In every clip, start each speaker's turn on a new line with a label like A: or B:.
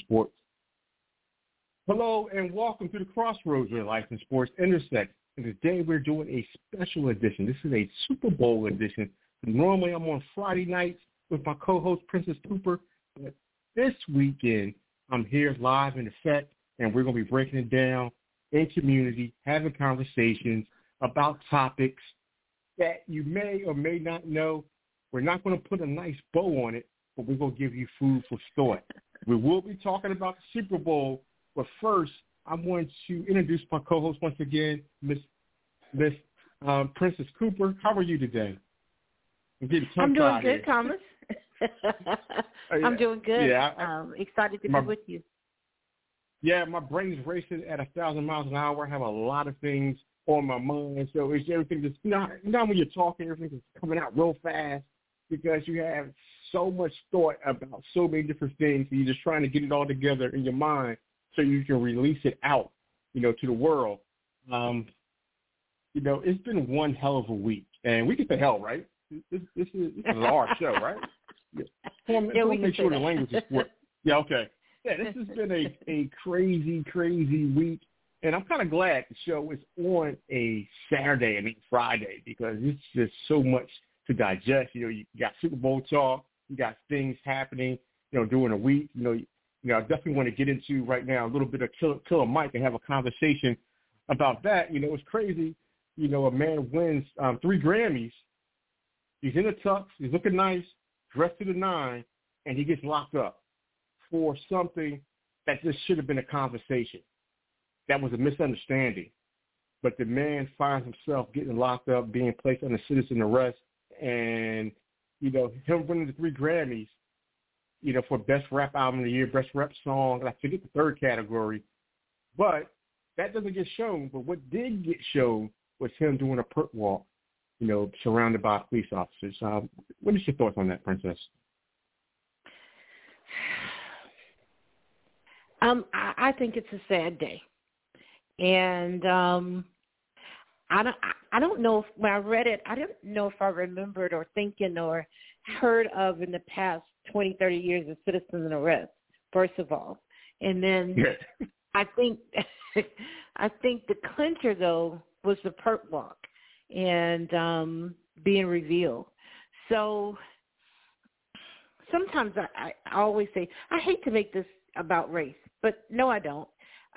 A: Sports. Hello and welcome to the Crossroads where life and sports intersect. And today we're doing a special edition. This is a Super Bowl edition. Normally I'm on Friday nights with my co-host Princess Cooper. But this weekend I'm here live in effect and we're going to be breaking it down in community, having conversations about topics that you may or may not know. We're not going to put a nice bow on it, but we're going to give you food for thought. We will be talking about the Super Bowl, but first, I'm going to introduce my co-host once again, Miss Miss um, Princess Cooper. How are you today?
B: I'm, I'm doing good, Thomas. I'm doing good. Yeah, I, um, excited to my, be with you.
A: Yeah, my brain's racing at a thousand miles an hour. I have a lot of things on my mind, so it's everything just not not when you're talking, everything's coming out real fast because you have so much thought about so many different things. And you're just trying to get it all together in your mind so you can release it out, you know, to the world. Um, you know, it's been one hell of a week, and we get the hell right. This, this is this is our show, right? Yeah, yeah we make sure that. the language is work. Yeah, okay. Yeah, this has been a a crazy, crazy week, and I'm kind of glad the show is on a Saturday and Friday because it's just so much to digest. You know, you got Super Bowl talk, you got things happening, you know, during the week. You know, you know, I definitely want to get into right now a little bit of Killer, Killer Mike and have a conversation about that. You know, it's crazy. You know, a man wins um, three Grammys. He's in a tux. He's looking nice, dressed to the nine, and he gets locked up for something that just should have been a conversation. That was a misunderstanding. But the man finds himself getting locked up, being placed under citizen arrest, and you know him winning the three Grammys, you know for best rap album of the year, best rap song, and I forget the third category, but that doesn't get shown. But what did get shown was him doing a perp walk, you know, surrounded by police officers. Um, what is your thoughts on that, Princess?
B: Um, I, I think it's a sad day, and um, I don't. I don't know if when I read it, I don't know if I remembered or thinking or heard of in the past 20, 30 years of citizen arrest, first of all. And then yeah. I think I think the clincher though was the perp walk and um being revealed. So sometimes I, I always say I hate to make this about race, but no I don't.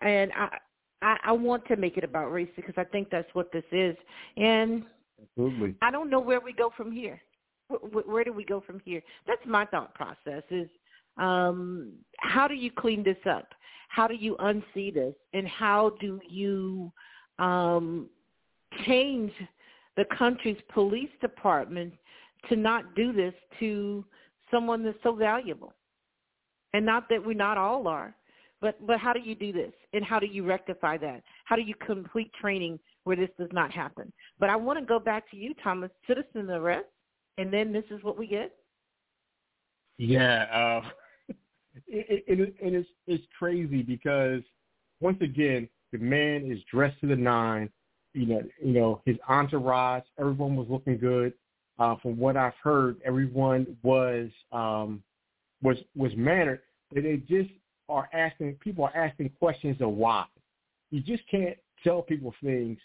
B: And I I, I want to make it about race because I think that's what this is. And
A: Absolutely.
B: I don't know where we go from here. Where, where do we go from here? That's my thought process is um, how do you clean this up? How do you unsee this? And how do you um, change the country's police department to not do this to someone that's so valuable? And not that we not all are, but but how do you do this, and how do you rectify that? How do you complete training where this does not happen? But I want to go back to you, Thomas. Citizen arrest, and then this is what we get.
A: Yeah, uh, it, it, it, it is it's crazy because once again the man is dressed to the nine. You know, you know his entourage. Everyone was looking good. Uh, from what I've heard, everyone was um, was was mannered. But they just are asking people are asking questions of why. You just can't tell people things,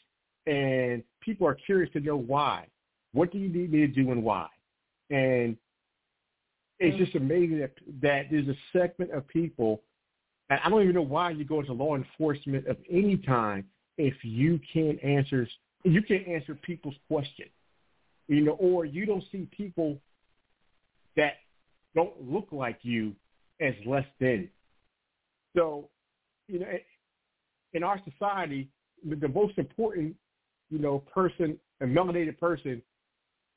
A: and people are curious to know why. What do you need me to do and why? And it's just mm-hmm. amazing that that there's a segment of people. And I don't even know why you go into law enforcement of any time if you can't answer you can't answer people's questions, you know, or you don't see people that don't look like you as less than. So, you know, in our society, the most important, you know, person, a melanated person,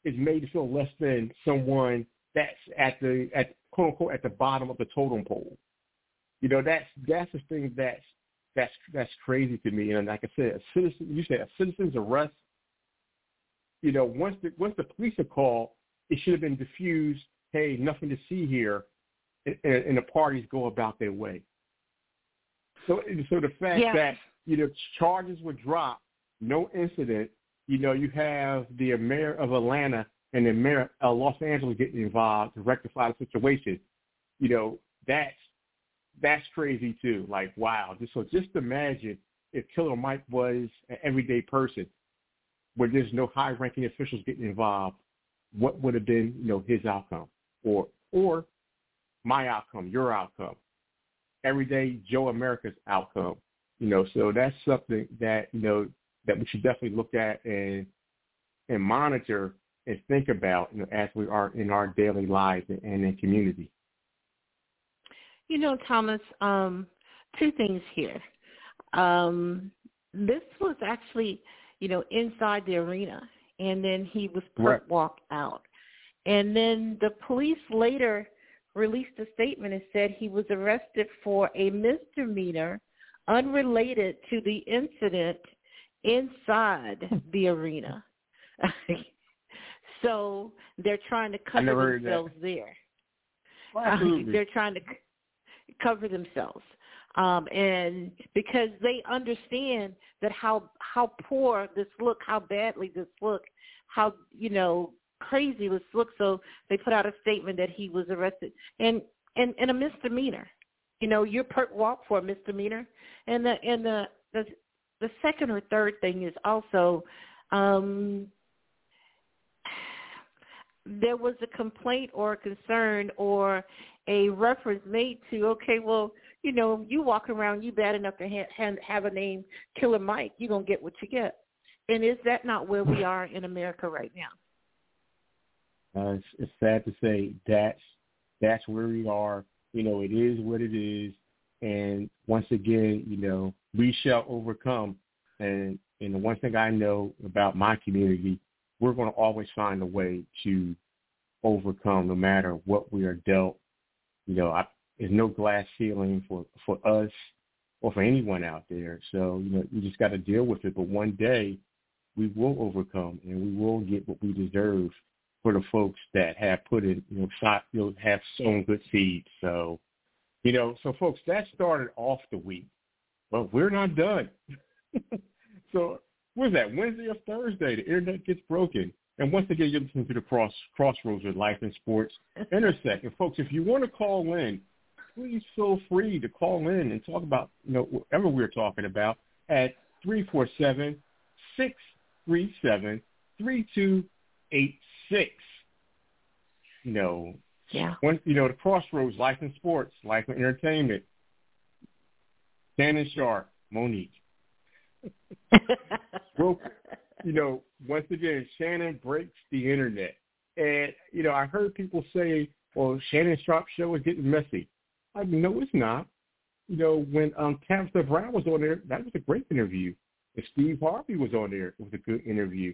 A: is made to feel less than someone that's at the at quote unquote at the bottom of the totem pole. You know, that's that's the thing that's that's that's crazy to me. And like I said, a citizen you said a citizen's arrest, you know, once the once the police are called, it should have been diffused, hey, nothing to see here and, and the parties go about their way. So so the fact
B: yeah.
A: that, you know, charges were dropped, no incident, you know, you have the mayor of Atlanta and the mayor of Los Angeles getting involved to rectify the situation. You know, that's that's crazy too. Like, wow. Just so just imagine if Killer Mike was an everyday person where there's no high ranking officials getting involved, what would have been, you know, his outcome? Or or my outcome, your outcome. Everyday Joe America's outcome. You know, so that's something that, you know, that we should definitely look at and and monitor and think about you know, as we are in our daily lives and in community.
B: You know, Thomas, um, two things here. Um, this was actually, you know, inside the arena, and then he was put
A: right.
B: walked out. And then the police later released a statement and said he was arrested for a misdemeanor unrelated to the incident inside the arena. so they're trying to cover themselves there.
A: Well,
B: they're trying to cover themselves. Um, and because they understand that how how poor this look, how badly this look, how you know crazy this look, so they put out a statement that he was arrested. And and, and a misdemeanor. You know, you're per walk for a misdemeanor, and the and the the the second or third thing is also um, there was a complaint or a concern or a reference made to okay well you know you walk around you bad enough to ha- have a name killer mike you're going to get what you get. And is that not where we are in america right now
A: uh, it's, it's sad to say that's that's where we are you know it is what it is and once again, you know, we shall overcome. And and the one thing I know about my community, we're going to always find a way to overcome, no matter what we are dealt. You know, I, there's no glass ceiling for for us or for anyone out there. So you know, you just got to deal with it. But one day, we will overcome, and we will get what we deserve for the folks that have put in, you know, shot, you know, have sown good seeds. So you know, so folks, that started off the week. Well, we're not done. so where's that? Wednesday or Thursday? The internet gets broken. And once again, you're listening to the cross crossroads of life and sports intersect. And folks, if you want to call in, please feel free to call in and talk about you know whatever we're talking about at three four seven six three seven three two eight six. You know,
B: yeah.
A: When you know the crossroads, life and sports, life and entertainment. Shannon Sharpe, Mo'Nique. Broke, you know, once again, Shannon breaks the internet. And, you know, I heard people say, well, Shannon Sharpe show is getting messy. I mean, no, it's not. You know, when um Tabitha Brown was on there, that was a great interview. If Steve Harvey was on there, it was a good interview.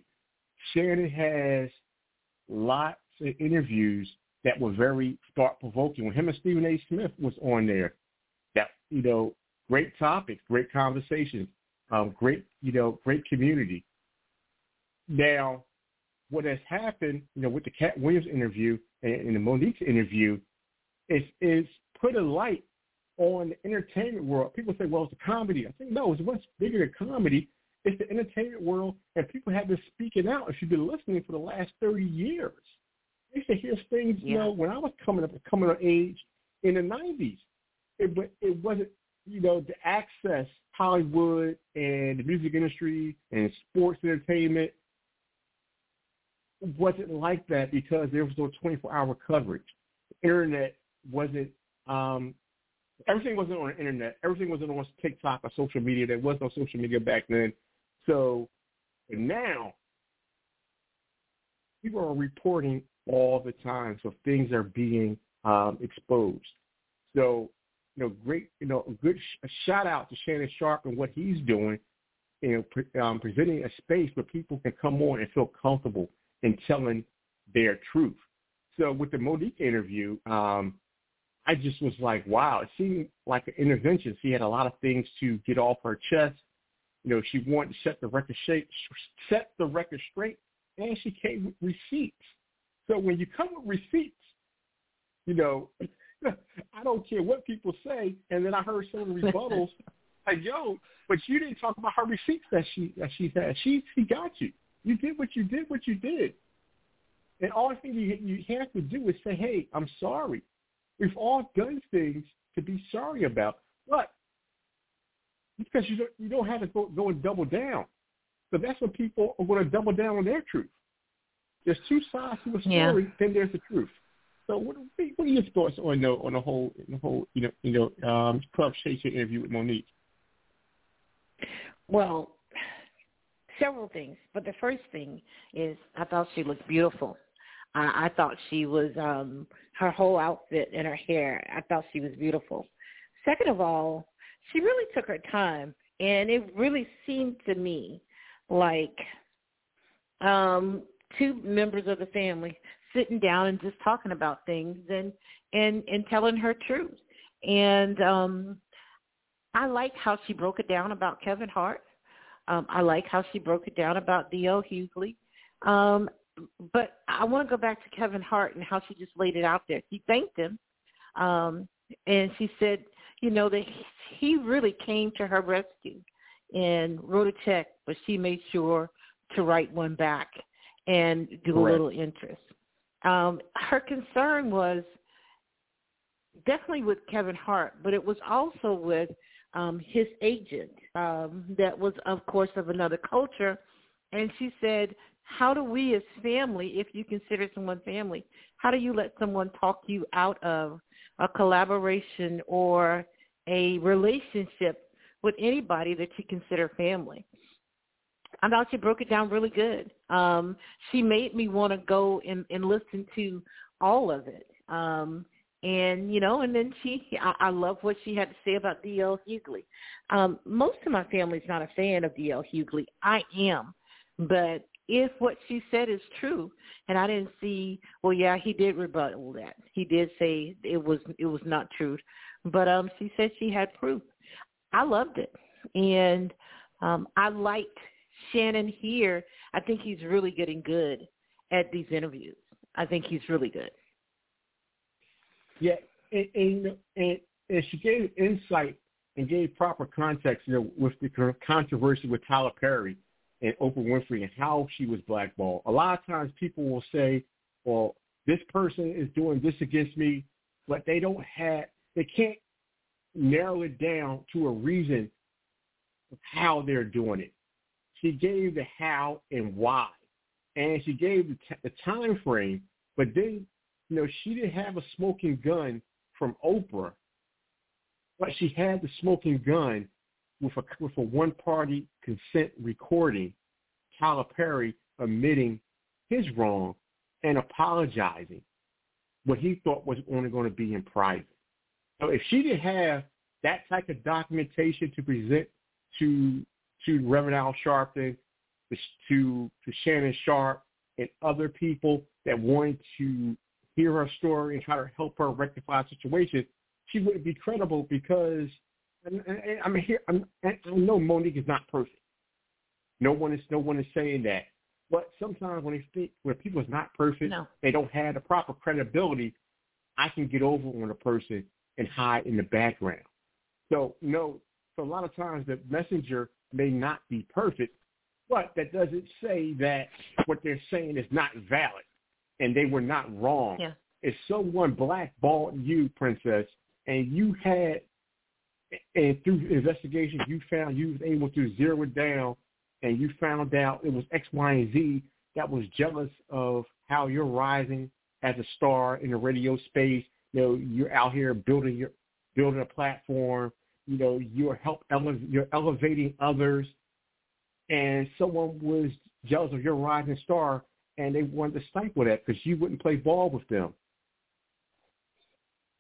A: Shannon has lots of interviews that were very thought provoking. When him and Stephen A. Smith was on there, that you know, great topics, great conversations, um, great you know, great community. Now, what has happened, you know, with the Katt Williams interview and, and the Mo'Nique's interview, is is put a light on the entertainment world. People say, well, it's a comedy. I think no, it's much bigger than comedy. It's the entertainment world, and people have been speaking out. If you've been listening for the last 30 years, I used to hear things, you know, when I was coming up, coming of age in the '90s. It, but it wasn't, you know, the access Hollywood and the music industry and sports entertainment wasn't like that because there was no 24-hour coverage. The internet wasn't. um Everything wasn't on the internet. Everything wasn't on TikTok or social media. There was no social media back then. So now people are reporting all the time. So things are being um, exposed. So, you know, great, you know, a good sh- a shout out to Shannon Sharpe and what he's doing, you know, pre- um, presenting a space where people can come on and feel comfortable in telling their truth. So with the Mo'Nique interview, um, I just was like, wow, it seemed like an intervention. She had a lot of things to get off her chest. You know, she wanted to set the record straight, set the record straight, and she came with receipts. So when you come with receipts, you know, I don't care what people say. And then I heard some of the rebuttals, like, yo, but you didn't talk about her receipts that she that she had. She she got you. You did what you did, what you did. And all thing you you have to do is say, hey, I'm sorry. We've all done things to be sorry about, but because you don't you don't have to go, go and double down. So that's when people are going to double down on their truth. There's two sides to a story, yeah. then there's the truth. So what, what are your thoughts on the on the whole the whole you know you know um, Club Shay Shay interview with Mo'Nique?
B: Well, several things, but the first thing is I thought she looked beautiful. I, I thought she was um her whole outfit and her hair. I thought she was beautiful. Second of all, she really took her time, and it really seemed to me like um two members of the family sitting down and just talking about things and and and telling her truth. And um I like how she broke it down about Kevin Hart. Um, I like how she broke it down about D.L. Hughley. Um, but I want to go back to Kevin Hart and how she just laid it out there. She thanked him, um, and she said, you know, that he really came to her rescue and wrote a check, but she made sure to write one back and do Correct. a little interest. Um, her concern was definitely with Kevin Hart, but it was also with um, his agent um, that was, of course, of another culture. And she said, how do we as family, if you consider someone family, how do you let someone talk you out of a collaboration or a relationship with anybody that you consider family? I thought she broke it down really good. Um, she made me want to go and, and listen to all of it. Um, and you know, and then she, I, I love what she had to say about D.L. Hughley. Um, most of my family's not a fan of D.L. Hughley. I am, but if what she said is true, and I didn't see, well, yeah, he did rebut all that. He did say it was it was not true, but um, she said she had proof. I loved it, and um, I liked Shannon here, I think he's really getting good at these interviews. I think he's really good.
A: Yeah, and, and, and, and she gave insight and gave proper context, you know, with the controversy with Tyler Perry and Oprah Winfrey and how she was blackballed. A lot of times people will say, well, this person is doing this against me, but they don't have, they can't narrow it down to a reason of how they're doing it she gave the how and why, and she gave the, t- the time frame. But then, you know, she didn't have a smoking gun from Oprah, but she had the smoking gun with a with a one party consent recording. Perry admitting his wrong and apologizing what he thought was only going to be in private. So if she didn't have that type of documentation to present to to Reverend Al Sharpton, to to Shannon Sharpe, and other people that wanted to hear her story and try to help her rectify a situation, she wouldn't be credible because and, and, and I'm here. I'm, I know Mo'Nique is not perfect. No one is no one is saying that. But sometimes when they speak, when people is not perfect,
B: no.
A: they don't have the proper credibility. I can get over on a person and hide in the background. So no, so a lot of times the messenger may not be perfect, but that doesn't say that what they're saying is not valid and they were not wrong.
B: Yeah.
A: If someone blackballed you, princess, and you had, and through investigation you found you was able to zero it down, and you found out it was X, Y, and Z that was jealous of how you're rising as a star in the radio space. You know, you're out here building your building a platform you know, you're help ele- you're elevating others, and someone was jealous of your rising star, and they wanted to stifle that because you wouldn't play ball with them,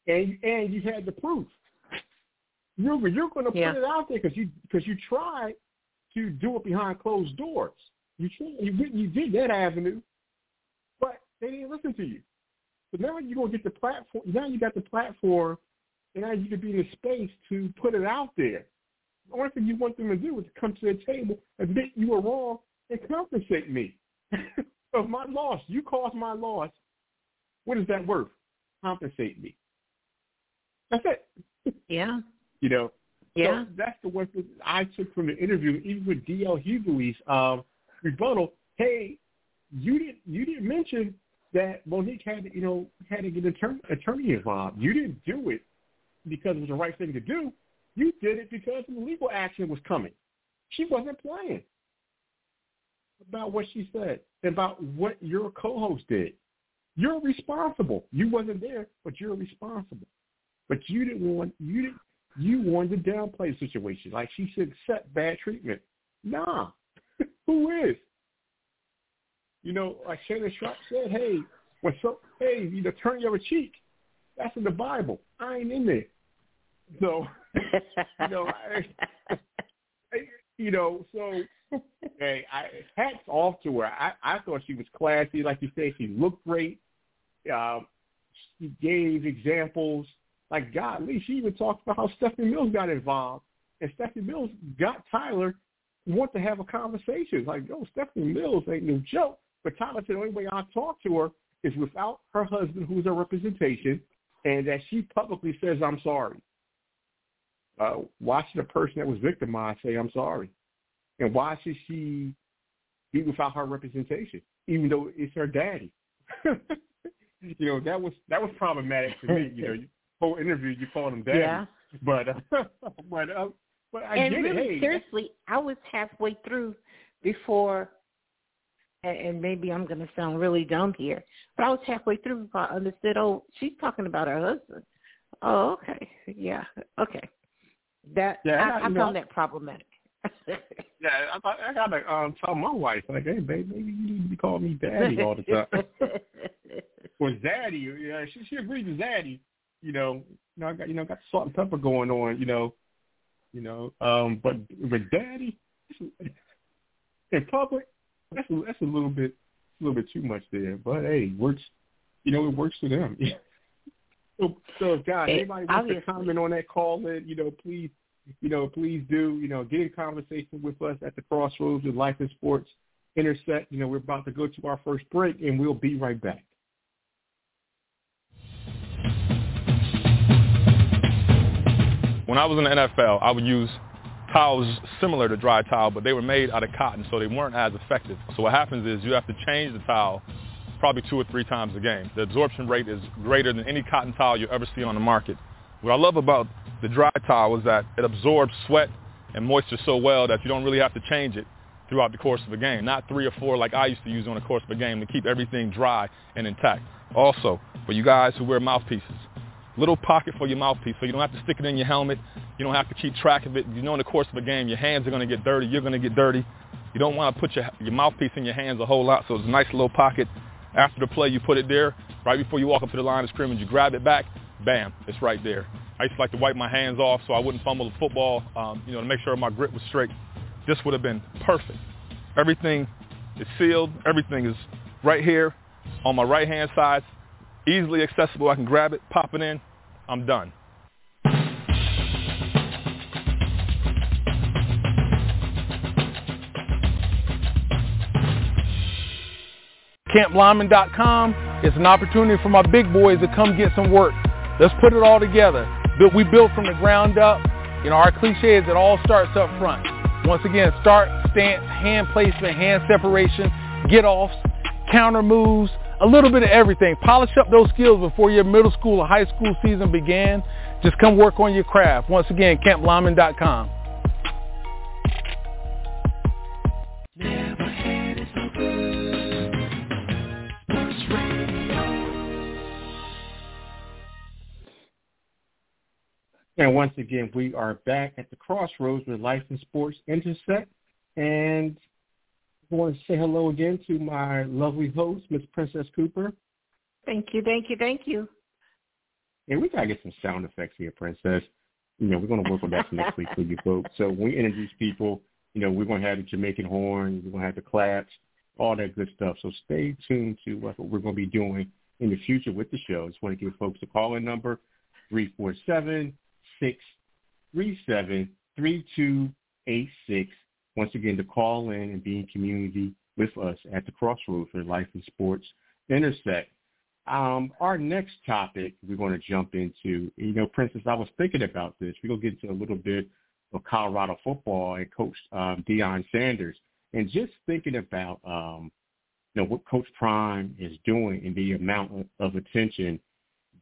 A: and and you had the proof. You're you're going to
B: yeah.
A: put it out there because you because you tried to do it behind closed doors. You tried, you you did that avenue, but they didn't listen to you. So now you're gonna get the platform. Now you got the platform, and now you can be in the space to put it out there. The only thing you want them to do is come to the table, admit you were wrong, and compensate me. of my loss, you caused my loss. What is that worth? Compensate me. That's it.
B: Yeah.
A: You know.
B: Yeah.
A: So that's the one thing I took from the interview, even with DL Hughley's um, rebuttal. Hey, you didn't you didn't mention that Mo'Nique had to, you know had to get an attorney, attorney involved. You didn't do it because it was the right thing to do. You did it because the legal action was coming. She wasn't playing about what she said, And about what your co-host did. You're responsible. You wasn't there, but you're responsible. But you didn't want you didn't you wanted to downplay the situation. Like she should accept bad treatment. Nah. Who is? You know, like Shannon Sharpe said, hey, what's up? Hey, you know, turn your cheek. That's in the Bible. I ain't in there. So, you know, I, I, you know, so hey, I, hats off to her. I, I thought she was classy, like you say. She looked great. Um, she gave examples. Like golly, she even talked about how Stephanie Mills got involved, and Stephanie Mills got Tyler want to have a conversation. Like, oh, Stephanie Mills ain't no joke. But Tyler said the only way I talk to her is without her husband, who's a representation, and that she publicly says I'm sorry. Uh, why should a person that was victimized say I'm sorry? And why should she be without her representation, even though it's her daddy? you know, that was that was problematic for me. You know, whole interview you called him daddy.
B: Yeah.
A: But uh, but uh, but I
B: and
A: get
B: really,
A: it. Hey,
B: seriously, I was halfway through before, and, and maybe I'm going to sound really dumb here, but I was halfway through before I understood. Oh, she's talking about her husband. Oh, okay, yeah, okay. That
A: Yeah,
B: I, I
A: know-
B: found that problematic.
A: yeah, I, thought- I gotta um, tell my wife like, hey, babe, maybe you need to be calling me daddy all the time. or daddy, yeah, she she agrees with daddy. You know, you know, I got you know got salt and pepper going on. You know, you know, um, but with daddy in public, that's a, that's a little bit a little bit too much there. But hey, works. You know, it works for them. so, so guys,
B: Hey,
A: anybody wants
B: obviously.
A: to comment on that call in, you know, please, you know, please do. You know, get in conversation with us at the crossroads of life and sports intersect. You know, we're about to go to our first break, and we'll be right back.
C: When I was in the NFL, I would use towels similar to dry towel, but they were made out of cotton, so they weren't as effective. So what happens is you have to change the towel probably two or three times a game. The absorption rate is greater than any cotton towel you ever see on the market. What I love about the dry towel is that it absorbs sweat and moisture so well that you don't really have to change it throughout the course of a game. Not three or four like I used to use on the course of a game to keep everything dry and intact. Also, for you guys who wear mouthpieces, little pocket for your mouthpiece so you don't have to stick it in your helmet. You don't have to keep track of it. You know in the course of a game your hands are going to get dirty. You're going to get dirty. You don't want to put your, your mouthpiece in your hands a whole lot, so it's a nice little pocket. After the play, you put it there. Right before you walk up to the line of scrimmage, you grab it back. Bam, it's right there. I used to like to wipe my hands off so I wouldn't fumble the football, um, you know, to make sure my grip was straight. This would have been perfect. Everything is sealed. Everything is right here on my right-hand side easily accessible. I can grab it, pop it in. I'm done.
D: CampLyman.com is an opportunity for my big boys to come get some work. Let's put it all together. Built- We built from the ground up. You know, our cliche is it all starts up front. Once again, start, stance, hand placement, hand separation, get offs, counter moves, a little bit of everything. Polish up those skills before your middle school or high school season began. Just come work on your craft. Once again, CampLyman.com.
A: And once again, we are back at the crossroads where life and sports intersect. And I want to say hello again to my lovely host, Miss Princess Cooper.
B: thank you, thank you, thank you.
A: And we gotta get some sound effects here, Princess. You know, we're gonna work on that for next week for you folks. So when we introduce people, you know, we're gonna have the Jamaican horn, we're gonna have the claps, all that good stuff. So stay tuned to what we're gonna be doing in the future with the show. Just want to give folks a call-in number, 347 637 3286. Once again, to call in and be in community with us at the crossroads where life and sports intersect. Um, our next topic we're going to jump into, you know, Princess, I was thinking about this. We're going to get into a little bit of Colorado football and Coach um, Deion Sanders. And just thinking about, um, you know, what Coach Prime is doing and the amount of, attention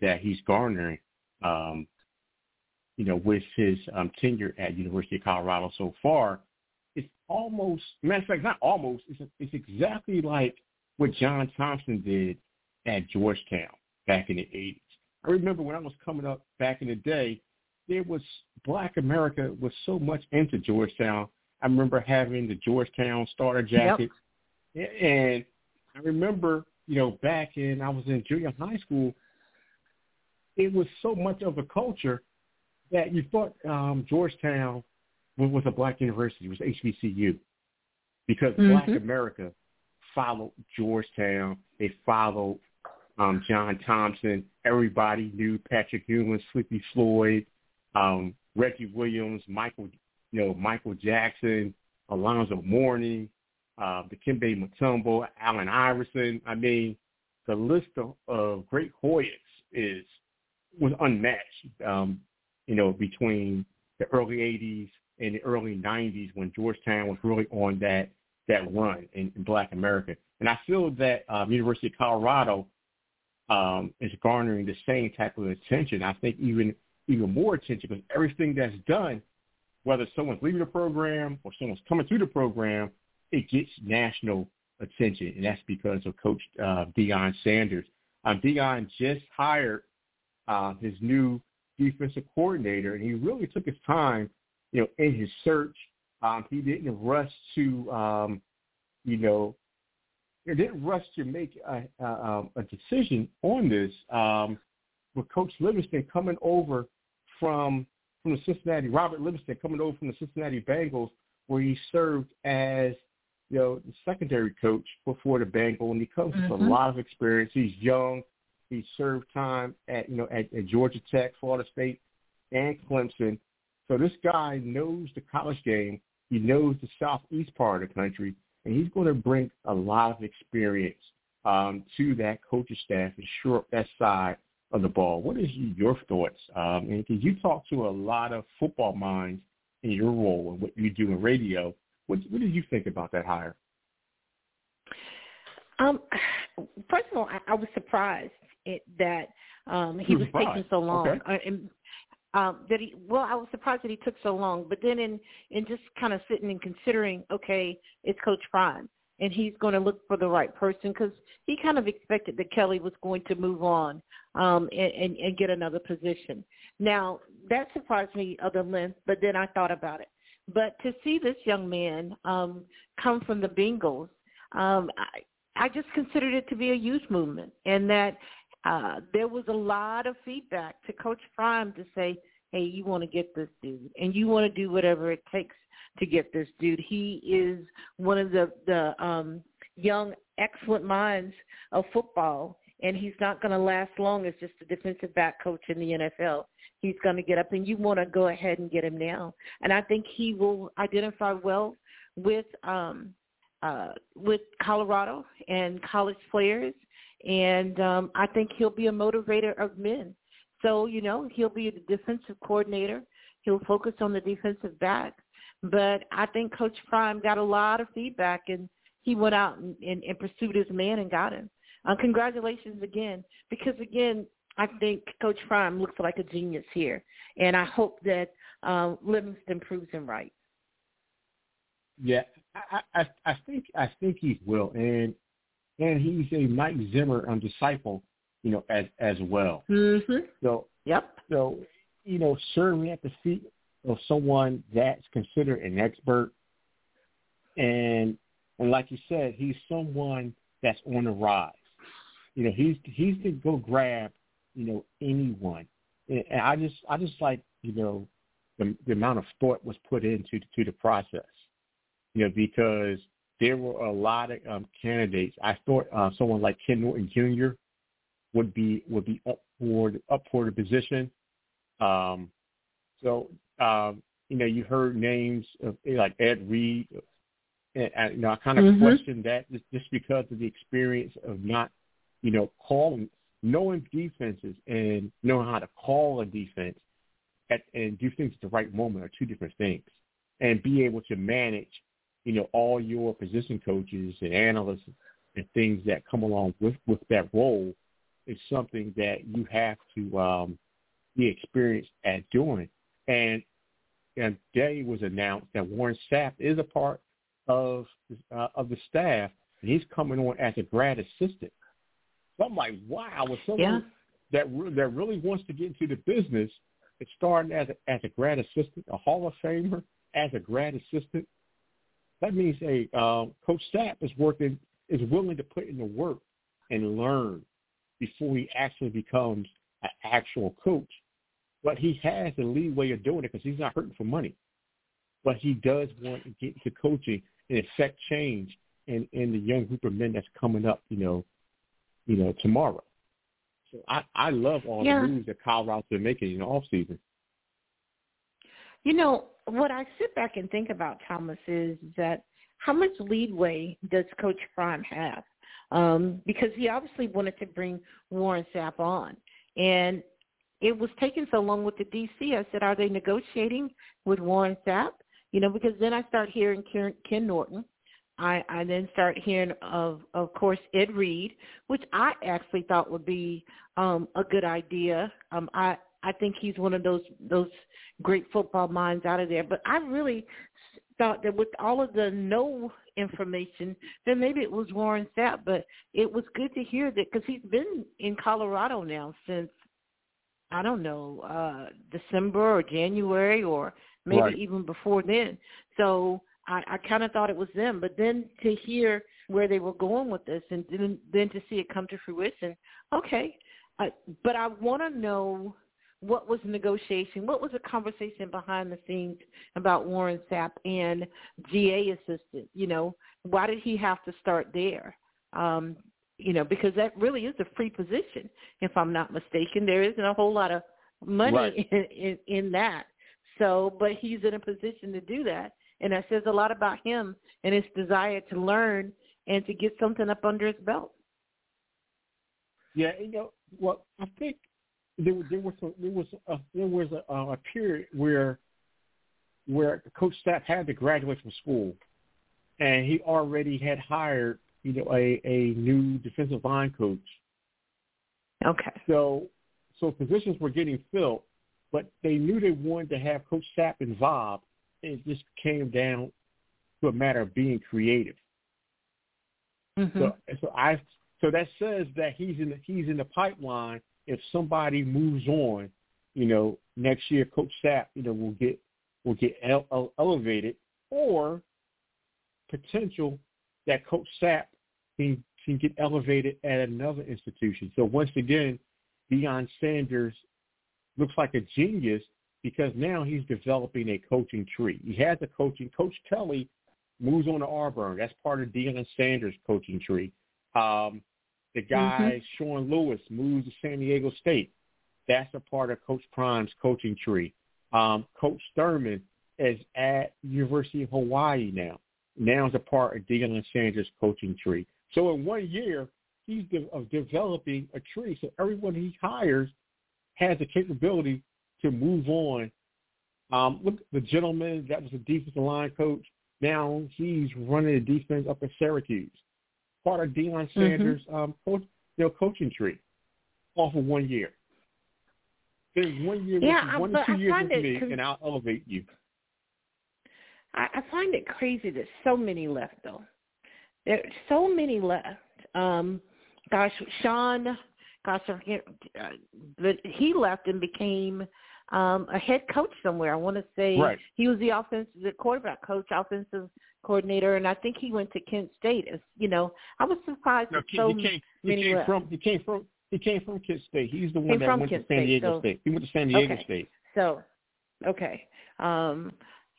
A: that he's garnering, um, you know, with his um, tenure at University of Colorado so far, almost, matter of fact, not almost, it's, it's exactly like what John Thompson did at Georgetown back in the 80s. I remember when I was coming up back in the day, there was Black America was so much into Georgetown. I remember having the Georgetown starter jacket, yep. and I remember, you know, back in I was in junior high school, it was so much of a culture that you thought um, Georgetown was a black university, it was HBCU, because mm-hmm. Black America followed Georgetown. They followed um, John Thompson. Everybody knew Patrick Ewing, Sleepy Floyd, um, Reggie Williams, Michael, you know, Michael Jackson, Alonzo Mourning, uh, Dikembe Mutombo, Allen Iverson. I mean, the list of, of great Hoyas is was unmatched. Um, you know, between the early '80s and the early '90s when Georgetown was really on that that run in, in Black America. And I feel that um, University of Colorado um, is garnering the same type of attention. I think even even more attention because everything that's done, whether someone's leaving the program or someone's coming through the program, it gets national attention, and that's because of Coach uh, Deion Sanders. Um, Deion just hired uh, his new defensive coordinator, and he really took his time, you know, in his search. Um, he didn't rush to, um, you know, didn't rush to make a, a, um, a decision on this. Um, with Coach Livingston coming over from from the Cincinnati, Robert Livingston coming over from the Cincinnati Bengals, where he served as you know the secondary coach before the Bengals, and he comes mm-hmm. with a mm-hmm. lot of experience. He's young. He served time at you know at, at Georgia Tech, Florida State, and Clemson. So this guy knows the college game. He knows the southeast part of the country, and he's going to bring a lot of experience um, to that coaching staff and shore up that side of the ball. What is your thoughts? Um, and because you talk to a lot of football minds in your role and what you do in radio, what, what did you think about that hire?
B: Um, first of all, I, I was surprised it, that um, he was, was taking so long. Okay. Uh, and um, that he well I was surprised that he took so long but then in in just kind of sitting and considering okay it's coach Prime and he's going to look for the right person because he kind of expected that Kelly was going to move on um, and, and, and get another position. Now that surprised me other length, but then I thought about it. But to see this young man um, come from the Bengals, um, I, I just considered it to be a youth movement, and that uh, there was a lot of feedback to Coach Prime to say, hey, you want to get this dude, and you want to do whatever it takes to get this dude. He is one of the the um, young, excellent minds of football, and he's not going to last long as just a defensive back coach in the NFL. He's going to get up, and you want to go ahead and get him now. And I think he will identify well with um, uh, with Colorado and college players and um, I think he'll be a motivator of men. So you know he'll be the defensive coordinator. He'll focus on the defensive back. But I think Coach Prime got a lot of feedback, and he went out and, and, and pursued his man and got him. Uh, congratulations again, because again, I think Coach Prime looks like a genius here, and I hope that uh, Livingston proves him right.
A: Yeah, I, I I think I think he will, and and he's a Mike Zimmer um, disciple, you know, as as well.
B: Mm-hmm.
A: So
B: yep.
A: So you know, serving at the feet of someone that's considered an expert, and and like you said, he's someone that's on the rise. You know, he's he's to go grab, you know, anyone, and, and I just I just like you know the, the amount of thought was put into to the process. You know, because there were a lot of um, candidates. I thought uh, someone like Ken Norton Jr. would be would be up for up for the position. Um, so um, you know, you heard names of like Ed Reed. And, and you know, I kind of mm-hmm. questioned that just, just because of the experience of not, you know, calling, knowing defenses and knowing how to call a defense at, and do things at the right moment are two different things. And be able to manage, you know, all your position coaches and analysts and things that come along with with that role is something that you have to um, be experienced at doing. And and today was announced that Warren Sapp is a part of uh, of the staff, and he's coming on as a grad assistant. So I'm like, wow, with someone yeah. that re- that really wants to get into the business, it's starting as a, as a grad assistant, a Hall of Famer as a grad assistant. That means a uh, Coach Sapp is working is willing to put in the work and learn before he actually becomes an actual coach. But he has the leeway of doing it because he's not hurting for money. But he does want to get into coaching and affect change in, in the young group of men that's coming up, you know, you know, tomorrow. So I, I love all yeah. the moves that Colorado's been making in the off season.
B: You know, what I sit back and think about, Thomas, is that how much leadway does Coach Prime have? Um, because he obviously wanted to bring Warren Sapp on. And it was taking so long with the DC. I said, are they negotiating with Warren Sapp? You know, because then I start hearing Ken, Norton. I, I then start hearing of, of course, Ed Reed, which I actually thought would be um, a good idea. Um, I I think he's one of those those great football minds out of there. But I really thought that with all of the no information, then maybe it was Warren Sapp. But it was good to hear that because he's been in Colorado now since I don't know uh December or January or maybe right. even before then. So I, I kind of thought it was them, but then to hear where they were going with this and then, then to see it come to fruition, okay. I, but I want to know what was the negotiation? What was the conversation behind the scenes about Warren Sapp and GA assistant? You know, why did he have to start there? Um, you know, because that really is a free position, if I'm not mistaken. There isn't a whole lot of money right. in, in, in that. So, but he's in a position to do that. And that says a lot about him and his desire to learn and to get something up under his belt.
A: Yeah, you know, well, I think there, there was a, there was a, there was a, a period where where Coach Sapp had to graduate from school, and he already had hired you know a a new defensive line coach.
B: Okay.
A: So so positions were getting filled, but they knew they wanted to have Coach Sapp involved. It just came down to a matter of being creative. Mm-hmm. So so I so that says that he's in the, he's in the pipeline if somebody moves on, you know, next year Coach Sapp, you know, will get will get ele- elevated, or potential that Coach Sapp can can get elevated at another institution. So once again, Deion Sanders looks like a genius because now he's developing a coaching tree. He has a coaching. Coach Kelly moves on to Auburn. That's part of Deion Sanders' coaching tree. Um, the guy, mm-hmm. Sean Lewis, moves to San Diego State. That's a part of Coach Prime's coaching tree. Um, Coach Thurman is at University of Hawaii now. Now is a part of Deion Sanders' coaching tree. So in one year, he's de- of developing a tree. So everyone he hires has the capability to move on. Um, look, the gentleman that was a defensive line coach, now he's running the defense up at Syracuse part of Deion mm-hmm. Sanders' mm-hmm. um, coach, you know, coaching tree off of one year. There's one year,
B: yeah,
A: one or two
B: I
A: years with me, and I'll elevate you.
B: I, I find it crazy that so many left, though. There so many left. Um, gosh, Sean, gosh, I forget, uh, but he left and became um, a head coach somewhere. I want to say
A: right.
B: he was the offensive, the quarterback coach, offensive coordinator, and I think he went to Kent State. As you know, I was surprised
A: no,
B: that so
A: he came,
B: many
A: he came from he came from he came from Kent State. He's the one that went
B: Kent
A: to San Diego
B: State, so,
A: State. He went to San Diego
B: okay.
A: State.
B: So, okay, um,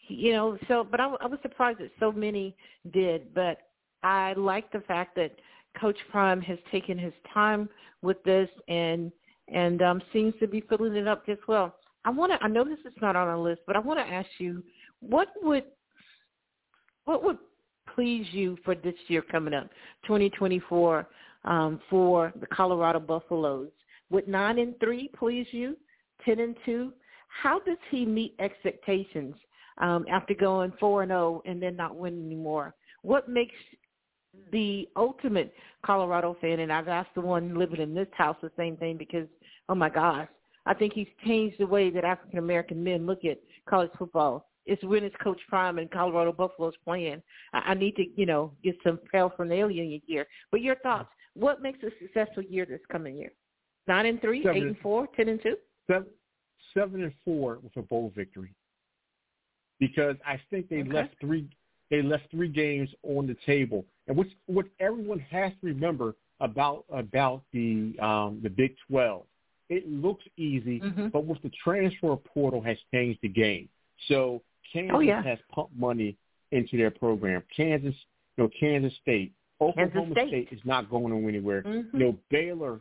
B: you know, so but I, I was surprised that so many did, but I like the fact that Coach Prime has taken his time with this and and um, seems to be filling it up just well. I want to. I know this is not on our list, but I want to ask you, what would what would please you for this year coming up, 2024, um, for the Colorado Buffaloes? Would nine and three please you? Ten and two? How does he meet expectations um, after going four and zero oh and then not winning anymore? What makes the ultimate Colorado fan, and I've asked the one living in this house the same thing because, oh my gosh, I think he's changed the way that African American men look at college football. It's when it's Coach Prime and Colorado Buffaloes playing. I, I need to, you know, get some paraphernalia here. But your thoughts? What makes a successful year this coming year? Nine and three, seven, eight and four, ten and two.
A: Seven, seven and four with a bowl victory. Because I think they okay. left three they left three games on the table. And what's, what everyone has to remember about about the um, the Big 12, it looks easy,
B: mm-hmm.
A: but with the transfer portal has changed the game. So Kansas
B: oh, yeah.
A: has pumped money into their program. Kansas, you know, Kansas State, Oklahoma
B: State.
A: State. is not going anywhere.
B: Mm-hmm.
A: You know, Baylor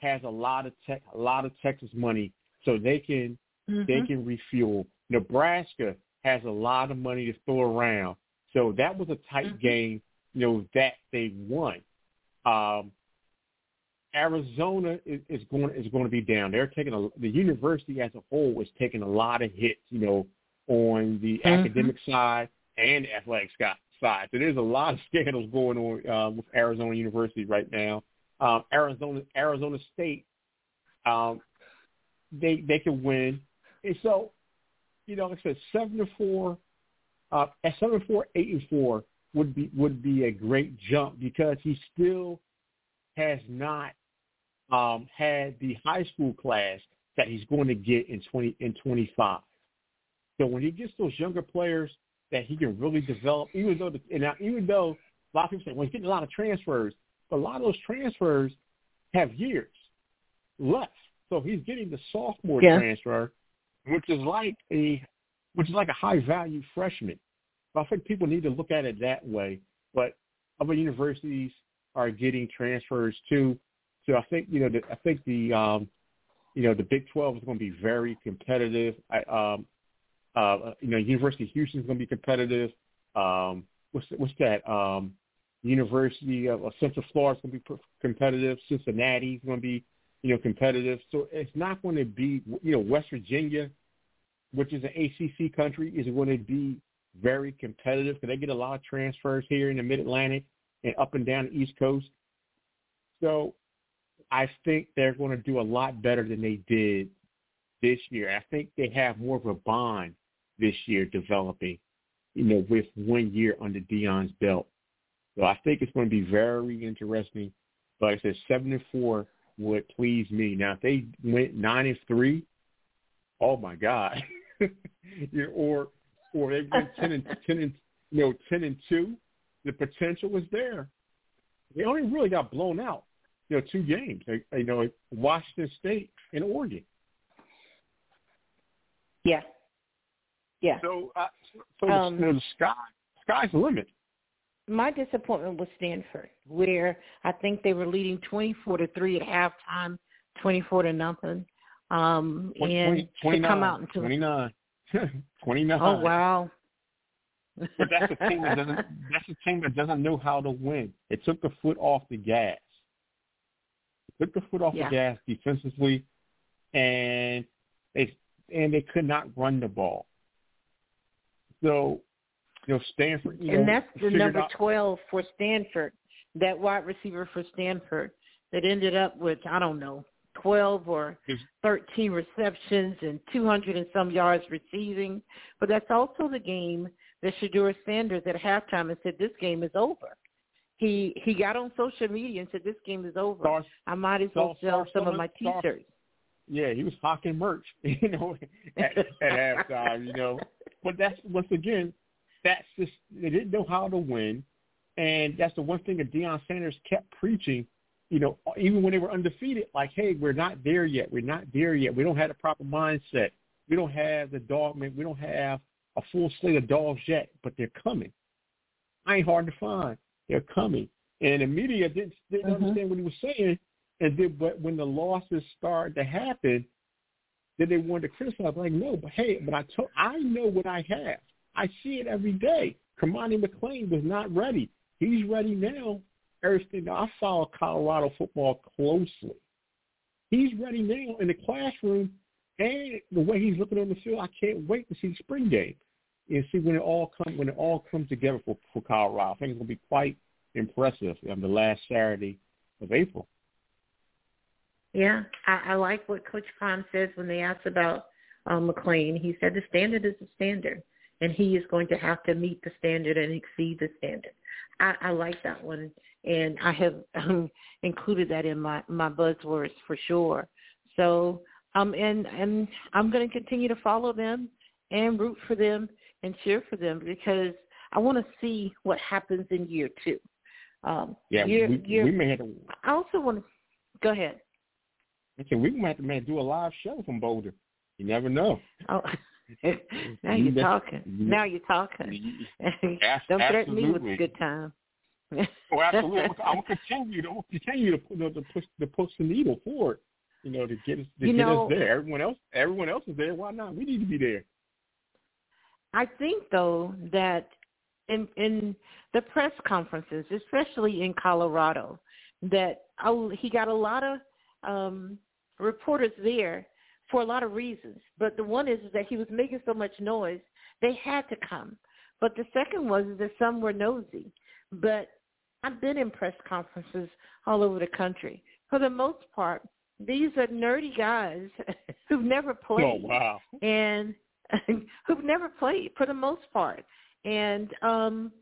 A: has a lot of tech, a lot of Texas money, so they can
B: mm-hmm.
A: they can refuel. Nebraska has a lot of money to throw around. So that was a tight
B: mm-hmm.
A: game, you know, that they won. Um, Arizona is, is going is going to be down. They're taking a the university as a whole is taking a lot of hits, you know, on the
B: mm-hmm.
A: academic side and athletic side. So there's a lot of scandals going on uh, with Arizona University right now. Um, Arizona Arizona State, um, they they can win, and so you know, like I said, seven to four uh, at seven four, eight and four would be would be a great jump because he still has not um, had the high school class that he's going to get in twenty in twenty five. So when he gets those younger players that he can really develop, even though the, and now, even though a lot of people say, well, he's getting a lot of transfers, but a lot of those transfers have years left. So he's getting the sophomore
B: yeah.
A: transfer, which is like a which is like a high value freshman. I think people need to look at it that way. But other universities are getting transfers too. So I think you know the, I think the um, you know the Big Twelve is going to be very competitive. I, um, uh, you know University of Houston is going to be competitive. Um, what's what's that? Um, University of Central Florida is going to be competitive. Cincinnati is going to be you know competitive. So it's not going to be you know West Virginia which is an ACC country, is going to be very competitive because they get a lot of transfers here in the Mid-Atlantic and up and down the East Coast. So I think they're going to do a lot better than they did this year. I think they have more of a bond this year developing, you know, with one year under Deion's belt. So I think it's going to be very interesting. But I said seven and four would please me. Now if they went nine and three, oh my God. you know, or or they went ten and ten and you know ten and two, the potential was there. They only really got blown out, you know, two games. You know, Washington State and Oregon.
B: Yeah. Yeah.
A: So, uh, so
B: um,
A: the, you know, the sky sky's the limit.
B: My disappointment was Stanford, where I think they were leading twenty-four to three at halftime, twenty-four to nothing. Um,
A: 20,
B: and
A: 20,
B: to come out into
A: 29. 29.
B: Oh wow.
A: but that's a team that doesn't that's a team that doesn't know how to win. It took the foot off the gas. Took the foot off
B: yeah.
A: the gas defensively and they and they could not run the ball. So, you know, Stanford you
B: And
A: know,
B: that's the number
A: out,
B: twelve for Stanford. That wide receiver for Stanford that ended up with, I don't know, 12 or 13 receptions and 200 and some yards receiving. But that's also the game that Shedeur Sanders at halftime and said, this game is over. He he got on social media and said, this game is over.
A: Star,
B: I might as well sell some of my
A: Star,
B: T-shirts.
A: Yeah, he was hawking merch, you know, at, at halftime, you know. But that's, once again, that's just, they didn't know how to win. And that's the one thing that Deion Sanders kept preaching you know, even when they were undefeated, like, hey, we're not there yet. We're not there yet. We don't have the proper mindset. We don't have the dog. We don't have a full slate of dogs yet, but they're coming. I ain't hard to find. They're coming. and the media didn't didn't mm-hmm. understand what he was saying. And then, but when the losses started to happen, then they wanted to criticize. Like, no, but hey, but I told, I know what I have. I see it every day. Cormani McClain was not ready. He's ready now. Everything. I follow Colorado football closely. He's ready now in the classroom, and the way he's looking on the field, I can't wait to see the spring game and see when it all come when it all comes together for for Colorado. I think it's going to be quite impressive on the last Saturday of April.
B: Yeah, I, I like what Coach Prime says when they ask about um, McClain. He said the standard is the standard, and he is going to have to meet the standard and exceed the standard. I, I like that one, and I have um, included that in my my buzzwords for sure. So, um, and and I'm going to continue to follow them and root for them and cheer for them because I want to see what happens in year two. Um,
A: yeah,
B: year,
A: we,
B: year,
A: we may have to.
B: I also want to go ahead.
A: Okay, we might have to man, do a live show from Boulder. You never know.
B: Oh, now you're talking. Now you're talking. Don't threaten me with a good time.
A: oh, absolutely. I'm gonna continue to continue to, you know, to push to push the needle forward. You know, to get us to
B: you
A: get
B: know,
A: us there. Everyone else, everyone else is there. Why not? We need to be there.
B: I think though that in in the press conferences, especially in Colorado, that oh, he got a lot of um, reporters there for a lot of reasons. But the one is, is that he was making so much noise, they had to come. But the second was that some were nosy. But I've been in press conferences all over the country. For the most part, these are nerdy guys who've never played.
A: Oh wow!
B: And who've never played for the most part. And um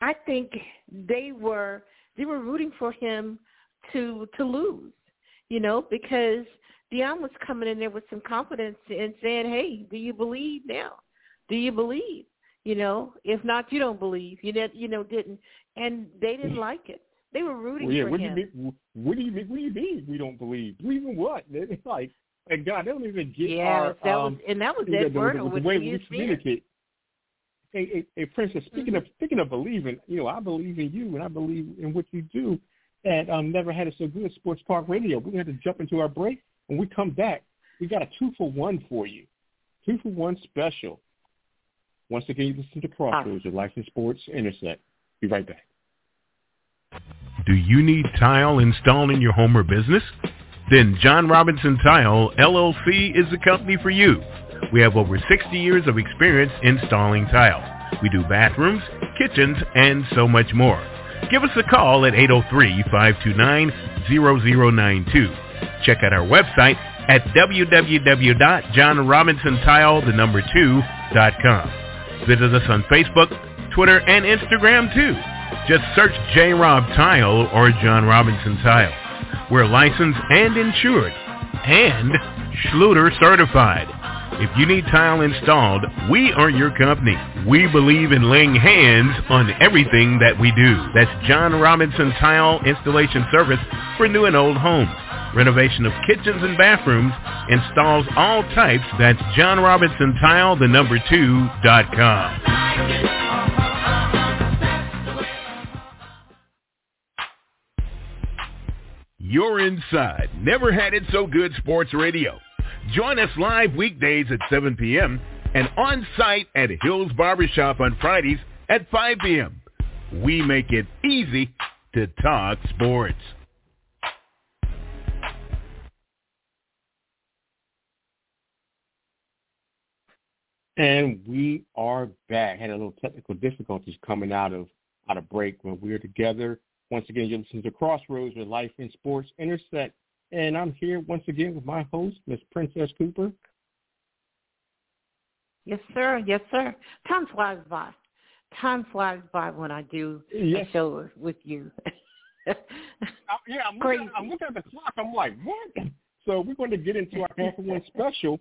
B: I think they were they were rooting for him to to lose, you know, because Deion was coming in there with some confidence and saying, "Hey, do you believe now? Do you believe? You know, if not, you don't believe. You know, you know, didn't." And they didn't like it. They were rooting
A: well, yeah,
B: for
A: what
B: him.
A: Do you mean, what do you mean? What do you mean we don't believe? Believe in what? It's like, and God, they don't even get
B: yeah,
A: our.
B: that
A: um,
B: was, and that was
A: Ed
B: Werder
A: the, the,
B: with
A: the way we communicate.
B: Hey,
A: hey, hey, Princess. Speaking
B: mm-hmm.
A: of speaking of believing, you know, I believe in you, and I believe in what you do. At um, Never Had It So Good Sports Talk Radio. We're going to have to jump into our break. When we come back, we got a two for one for you. Two for one special. Once again, you listen to Crossroads, your licensed sports intersect. Be right back.
E: Do you need tile installed in your home or business? Then John Robinson Tile LLC is the company for you. We have over 60 years of experience installing tile. We do bathrooms, kitchens, and so much more. Give us a call at 803-529-0092. Check out our website at www.johnrobinsontile2.com. Visit us on Facebook, Twitter, and Instagram too. Just search J. Rob Tile or John Robinson Tile. We're licensed and insured and Schluter certified. If you need tile installed, we are your company. We believe in laying hands on everything that we do. That's John Robinson Tile Installation Service for new and old homes. Renovation of kitchens and bathrooms installs all types. That's John Robinson Tile, the number two, dot com. You're inside. Never had it so good sports radio. Join us live weekdays at 7 p.m. and on-site at Hills Barbershop on Fridays at 5 p.m. We make it easy to talk sports.
A: And we are back. Had a little technical difficulties coming out of out of break when we were together. Once again, you're listening to Crossroads with Life and Sports Intersect. And I'm here once again with my host, Miss Princess Cooper.
B: Yes, sir. Yes, sir. Time flies by. Time flies by when I do
A: yes.
B: a show with you.
A: uh, yeah, I'm looking, I'm looking, at the clock. I'm like, what? So we're going to get into our Half One special.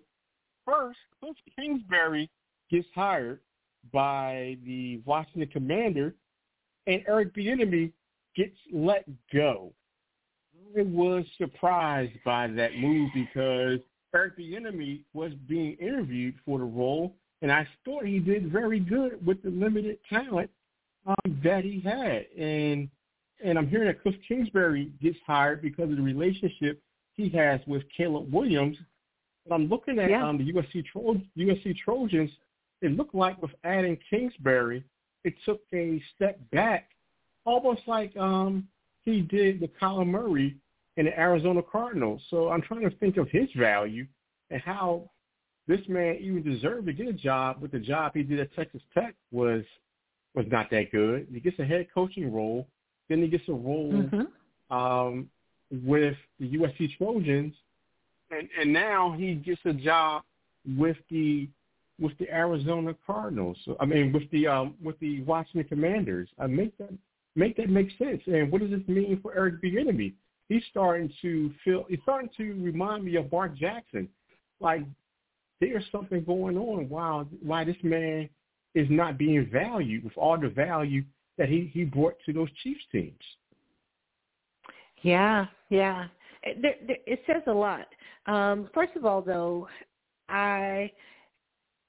A: First, Cliff Kingsbury gets hired by the Washington Commander, and Eric Bieniemy gets let go. I was surprised by that move because Eric Bieniemy was being interviewed for the role, and I thought he did very good with the limited talent um, that he had. And and I'm hearing that Cliff Kingsbury gets hired because of the relationship he has with Caleb Williams. But I'm looking at
B: Yeah.
A: um, the USC Tro- USC Trojans. It looked like with adding Kingsbury, it took a step back, almost like um, he did with Kyler Murray in the Arizona Cardinals. So I'm trying to think of his value and how this man even deserved to get a job. With the job he did at Texas Tech was was not that good. He gets a head coaching role, then he gets a role
B: Mhm.
A: um, with the USC Trojans, and and now he gets a job with the with the Arizona Cardinals. So, I mean, with the um, with the Washington Commanders. I make that make that make sense. And what does this mean for Eric Bieniemy? He's starting to feel. He's starting to remind me of Bart Jackson. Like there's something going on. Wow, why this man is not being valued with all the value that he he brought to those Chiefs teams.
B: Yeah, yeah. It, there, there, it says a lot. Um, first of all, though, I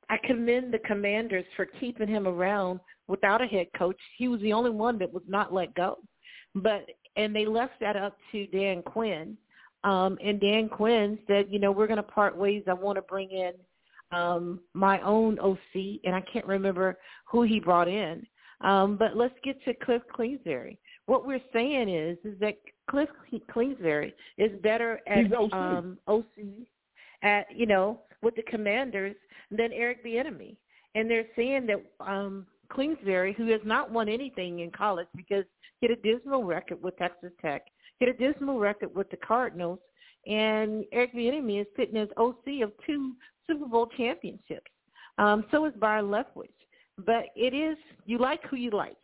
B: I commend the Commanders for keeping him around without a head coach. He was the only one that was not let go, but and they left that up to Dan Quinn. Um, and Dan Quinn said, you know, we're going to part ways. I want to bring in um, my own OC, and I can't remember who he brought in. Um, but let's get to Cliff Kingsbury. What we're saying is, is that Cliff Kingsbury is better at
A: OC.
B: um, OC at you know with the Commanders than Eric Bieniemy, and they're saying that um, Kingsbury, who has not won anything in college because he had a dismal record with Texas Tech, he had a dismal record with the Cardinals, and Eric Bieniemy is sitting as OC of two Super Bowl championships. Um, so is Byron Leftwich. But it is you like who you like,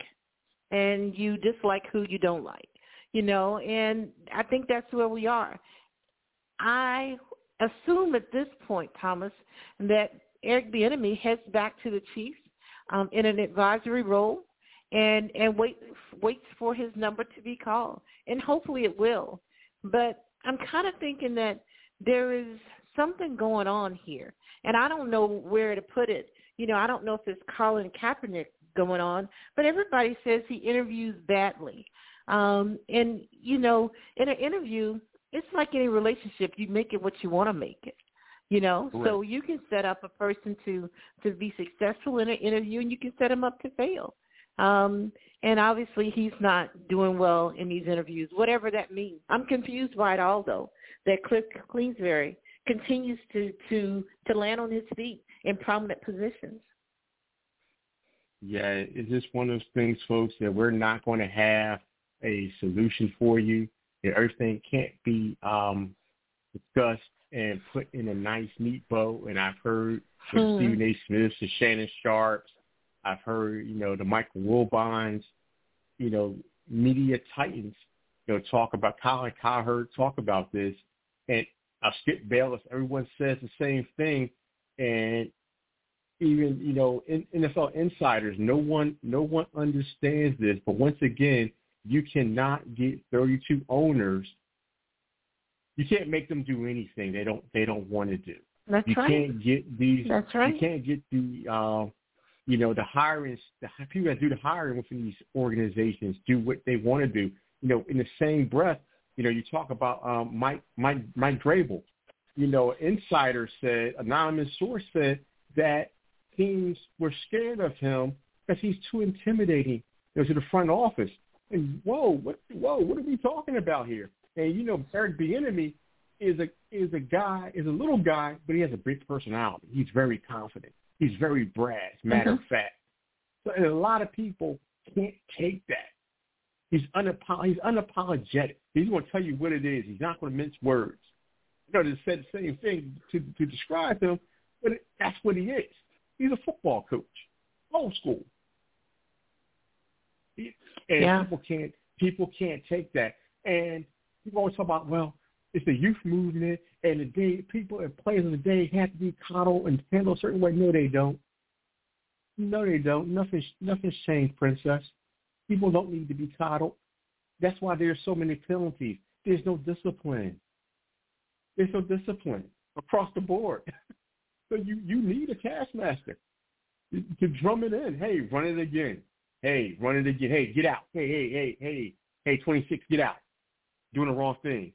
B: and you dislike who you don't like. You know, and I think that's where we are. I assume at this point, Thomas, that Eric Bieniemy heads back to the Chiefs um, in an advisory role, and and wait waits for his number to be called, and hopefully it will. But I'm kind of thinking that there is something going on here, and I don't know where to put it. You know, I don't know if it's Colin Kaepernick going on, but everybody says he interviews badly. Um, and you know, in an interview, it's like any relationship. You make it what you want to make it. You know, so you can set up a person to to be successful in an interview, and you can set him up to fail. Um, and obviously, he's not doing well in these interviews, whatever that means. I'm confused by it all, though. That Cliff Kingsbury continues to to to land on his feet in prominent positions.
A: Yeah, it's just one of those things, folks, that we're not going to have a solution for you. That everything can't be um, discussed and put in a nice, neat bow. And I've heard with
B: Hmm.
A: Stephen A. Smith, the Shannon Sharpes. I've heard, you know, the Michael Wilbons, you know, media titans, you know, talk about Colin Cowherd, talk about this. And uh, Skip Bayless, everyone says the same thing. And even you know in, NFL insiders, no one no one understands this. But once again, you cannot get 32 owners. You can't make them do anything they don't they don't want to do.
B: That's
A: You
B: right.
A: can't get these.
B: That's right.
A: You can't get the uh, you know the hiring the people that do the hiring within these organizations do what they want to do. You know, in the same breath, you know, you talk about um, Mike Mike Mike Vrabel. You know, insider said, anonymous source said that teams were scared of him because he's too intimidating you know, to the front office. And whoa, what whoa, what are we talking about here? And you know, Eric Bieniemy is a is a guy is a little guy, but he has a big personality. He's very confident. He's very brash, matter of mm-hmm. fact. So and a lot of people can't take that. He's unapo- he's unapologetic. He's going to tell you what it is. He's not going to mince words. You know, they said the same thing to to describe him, but it, that's what he is. He's a football coach, old school. He- And
B: Yeah.
A: people can't people can't take that. And people always talk about, well, it's the youth movement, and the day people and players of the day have to be coddled and handled a certain way. No, they don't. No, they don't. Nothing's nothing's changed, princess. People don't need to be coddled. That's why there's so many penalties. There's no discipline. There's no discipline across the board. so you you need a taskmaster to, to drum it in. Hey, run it again. Hey, run it again. Hey, get out. Hey, hey, hey, hey. hey, 26, get out, doing the wrong thing.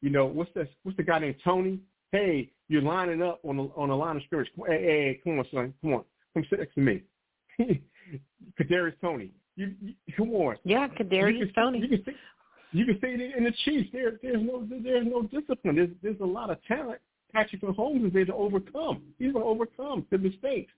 A: You know, what's the what's the guy named Toney? Hey, you're lining up on the on the line of scrimmage. Hey, hey, hey come on, son, come on, come sit next to me. Kadarius Toney, You, you come on.
B: Yeah, Kadarius Toney.
A: You can see, you can see it in the Chiefs. There, there's no, there's no discipline. There's, there's a lot of talent. Patrick Mahomes is there to overcome. He's going to overcome the mistakes.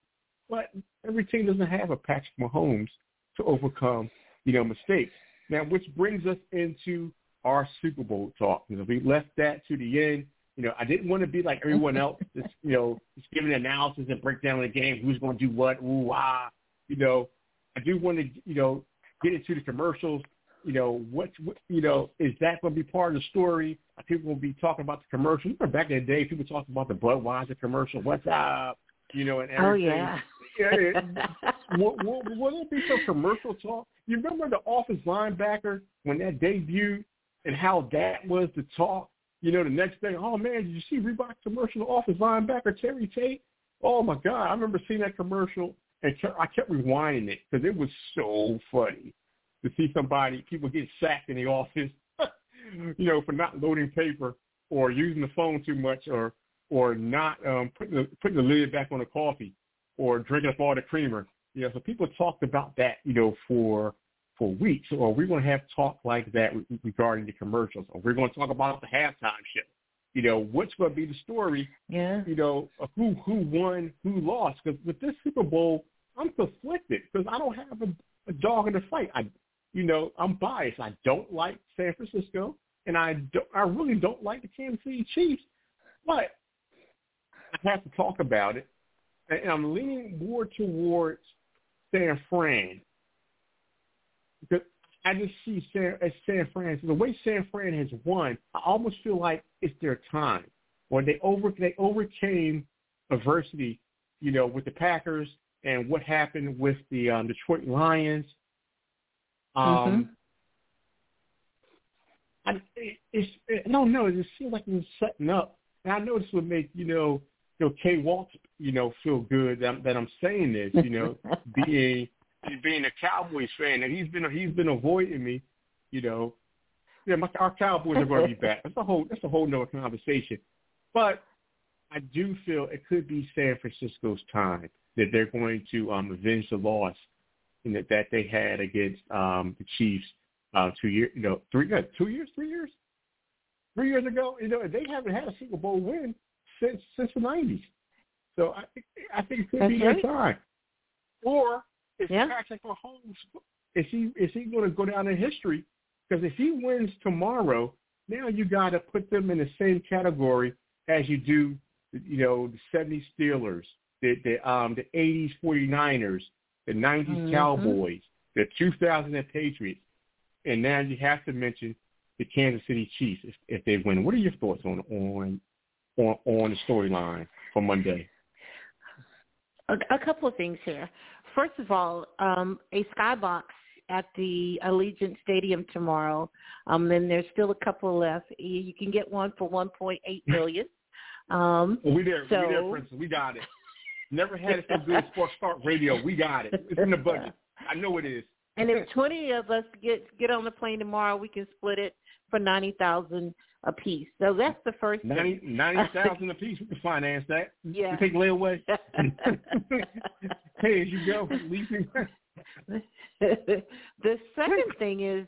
A: But every team doesn't have a Patrick Mahomes to overcome, you know, mistakes. Now, which brings us into our Super Bowl talk. You know, we left that to the end. You know, I didn't want to be like everyone else, just, you know, just giving analysis and breakdown of the game, who's going to do what, ooh, ah. You know, I do want to, you know, get into the commercials. You know, what, what you know, is that going to be part of the story? People will be talking about the commercial. Remember back in the day, people talked about the Budweiser commercial. What's up? You know, and
B: oh,
A: everything.
B: Oh yeah.
A: yeah will, will, will there be some commercial talk? You remember the Office linebacker when that debuted and how that was the talk? You know, the next day, oh man, did you see Reebok commercial? Office linebacker Terry Tate. Oh my God, I remember seeing that commercial and I kept rewinding it because it was so funny to see somebody, people get sacked in the office, you know, for not loading paper or using the phone too much or or not um, putting the putting the lid back on the coffee or drinking up all the creamer. You know, so people talked about that, you know, for for weeks. Or we're going to have talk like that regarding the commercials. Or we're going to talk about the halftime show. You know, what's going to be the story?
B: Yeah.
A: You know, who who won, who lost? Because with this Super Bowl, I'm conflicted because I don't have a, a dog in the fight. I, you know, I'm biased. I don't like San Francisco, and I don't, I really don't like the Kansas City Chiefs, but I have to talk about it, and I'm leaning more towards San Fran because I just see San, as San Fran. The way San Fran has won, I almost feel like it's their time. When they over they overcame adversity, you know, with the Packers and what happened with the um, Detroit Lions. Um, mm-hmm. I, it's, it, no, no, it just seems like it was setting up. And I know this would make, you know, you know, Kay Walk, you know, feel good that that I'm saying this, you know, being being a Cowboys fan, and he's been he's been avoiding me, you know. Yeah, my, our Cowboys are going to be back. That's a whole that's a whole nother conversation. But I do feel it could be San Francisco's time that they're going to um, avenge the loss that, that they had against um, the Chiefs uh, two years, you know, three, uh, two years, three years, three years ago. You know, they haven't had a Super Bowl win since since the '90s. So I think I think it could
B: That's
A: be
B: right.
A: their time. Or is
B: yeah.
A: Patrick Mahomes is he is he going to go down in history? Because if he wins tomorrow, now you got to put them in the same category as you do, you know, the '70s Steelers, the the um the '80s 49ers, the '90s
B: Mhm.
A: Cowboys, the 2000 Patriots, and now you have to mention the Kansas City Chiefs if, if they win. What are your thoughts on on on, on the storyline for Monday?
B: A, a couple of things here. First of all, um, a skybox at the Allegiant Stadium tomorrow. Um, then there's still a couple left. You, can get one for 1.8 million. Um,
A: we there. we there,
B: So-
A: Princess. We got it. Never had it so good. Sports Talk Radio. We got it. It's in the budget. I know it is.
B: and if 20 of us get get on the plane tomorrow, we can split it for 90,000 a piece. So that's the first thing.
A: Ninety ninety thousand a piece. We can finance that.
B: Yeah.
A: We take layaway. Hey, as you go. Leasing.
B: the second thing is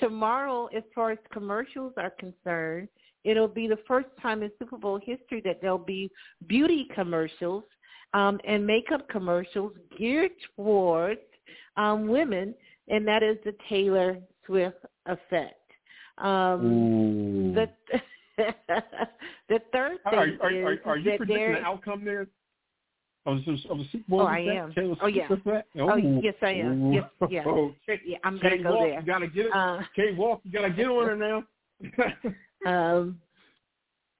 B: tomorrow, as far as commercials are concerned, it'll be the first time in Super Bowl history that there'll be beauty commercials um, and makeup commercials geared towards um, women, and that is the Taylor Swift effect. Um, the the third thing
A: are, are,
B: is
A: are you
B: that
A: predicting
B: there.
A: the outcome there of the, of the Super Bowl?
B: Oh,
A: with
B: I
A: that?
B: am. Oh, yeah. Oh, yes, I am. Yes, yes.
A: Okay.
B: Yeah, I'm gonna go
A: Walk,
B: there.
A: You gotta get it.
B: Uh,
A: Kay Walk, you gotta get on her now.
B: Um,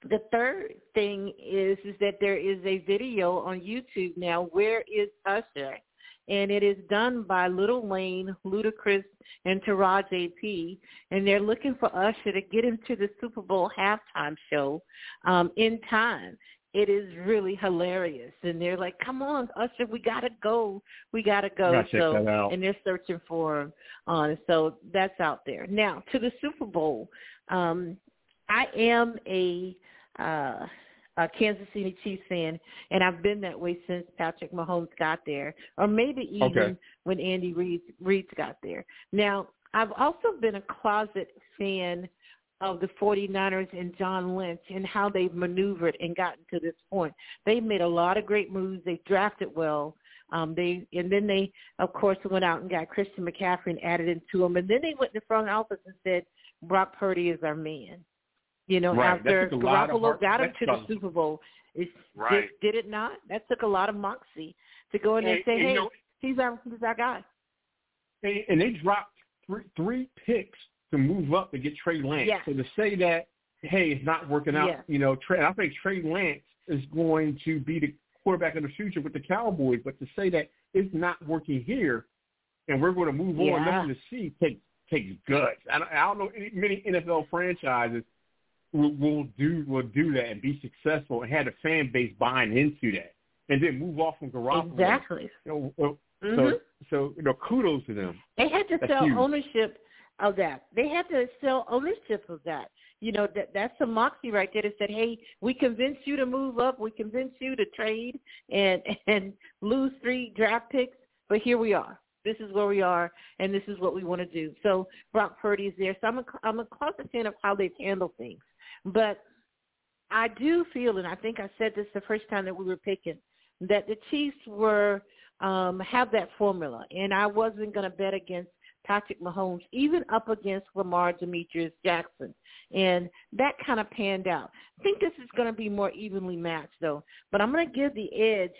B: the third thing is is that there is a video on YouTube now. Where is Usher? And it is done by Lil Wayne, Ludacris, and Taraji P. And they're looking for Usher to get into the Super Bowl halftime show um, in time. it is really hilarious. And they're like, "Come on, Usher, we gotta go, we gotta go."
A: Gotta
B: so, and they're searching for him. Uh, so that's out there. Now to the Super Bowl. Um, I am a uh, a Kansas City Chiefs fan, and I've been that way since Patrick Mahomes got there, or maybe even
A: Okay.
B: when Andy Reid Reid's got there. Now, I've also been a closet fan of the 49ers and John Lynch and how they've maneuvered and gotten to this point. They've made a lot of great moves. They drafted well. Um, they and then they, of course, went out and got Christian McCaffrey and added into him. And then they went in the front office and said, Brock Purdy is our man. You know,
A: Right.
B: After
A: took a lot of
B: Garoppolo got him to the Super Bowl, it's,
A: Right.
B: did, did it not? That took a lot of moxie to go in there and say,
A: And- and,
B: hey,
A: you know,
B: he's our he's our guy.
A: and, and they dropped three, three picks to move up to get Trey Lance. So to say that, hey, it's not working out, you know, Trey, I think Trey Lance is going to be the quarterback of the future with the Cowboys. But to say that it's not working here, and we're going to move on,
B: Yeah.
A: nothing to see, takes takes guts. I don't, I don't know any, many NFL franchises will, will do will do that and be successful and have a fan base buying into that, and then move off from Garoppolo.
B: Exactly.
A: You know,
B: Mhm.
A: so so you know, kudos to them.
B: They had to
A: That's
B: sell
A: huge.
B: ownership of that. They had to sell ownership of that. You know, that that's some moxie right there that said, Hey, we convinced you to move up, we convinced you to trade and and lose three draft picks, but here we are. This is where we are and this is what we want to do. So Brock Purdy is there. So I'm a I'm a closet fan of how they've handled things. But I do feel and I think I said this the first time that we were picking, that the Chiefs were um have that formula and I wasn't gonna bet against Patrick Mahomes, even up against Lamar Demetrius Jackson. And that kind of panned out. I think this is going to be more evenly matched, though. But I'm going to give the edge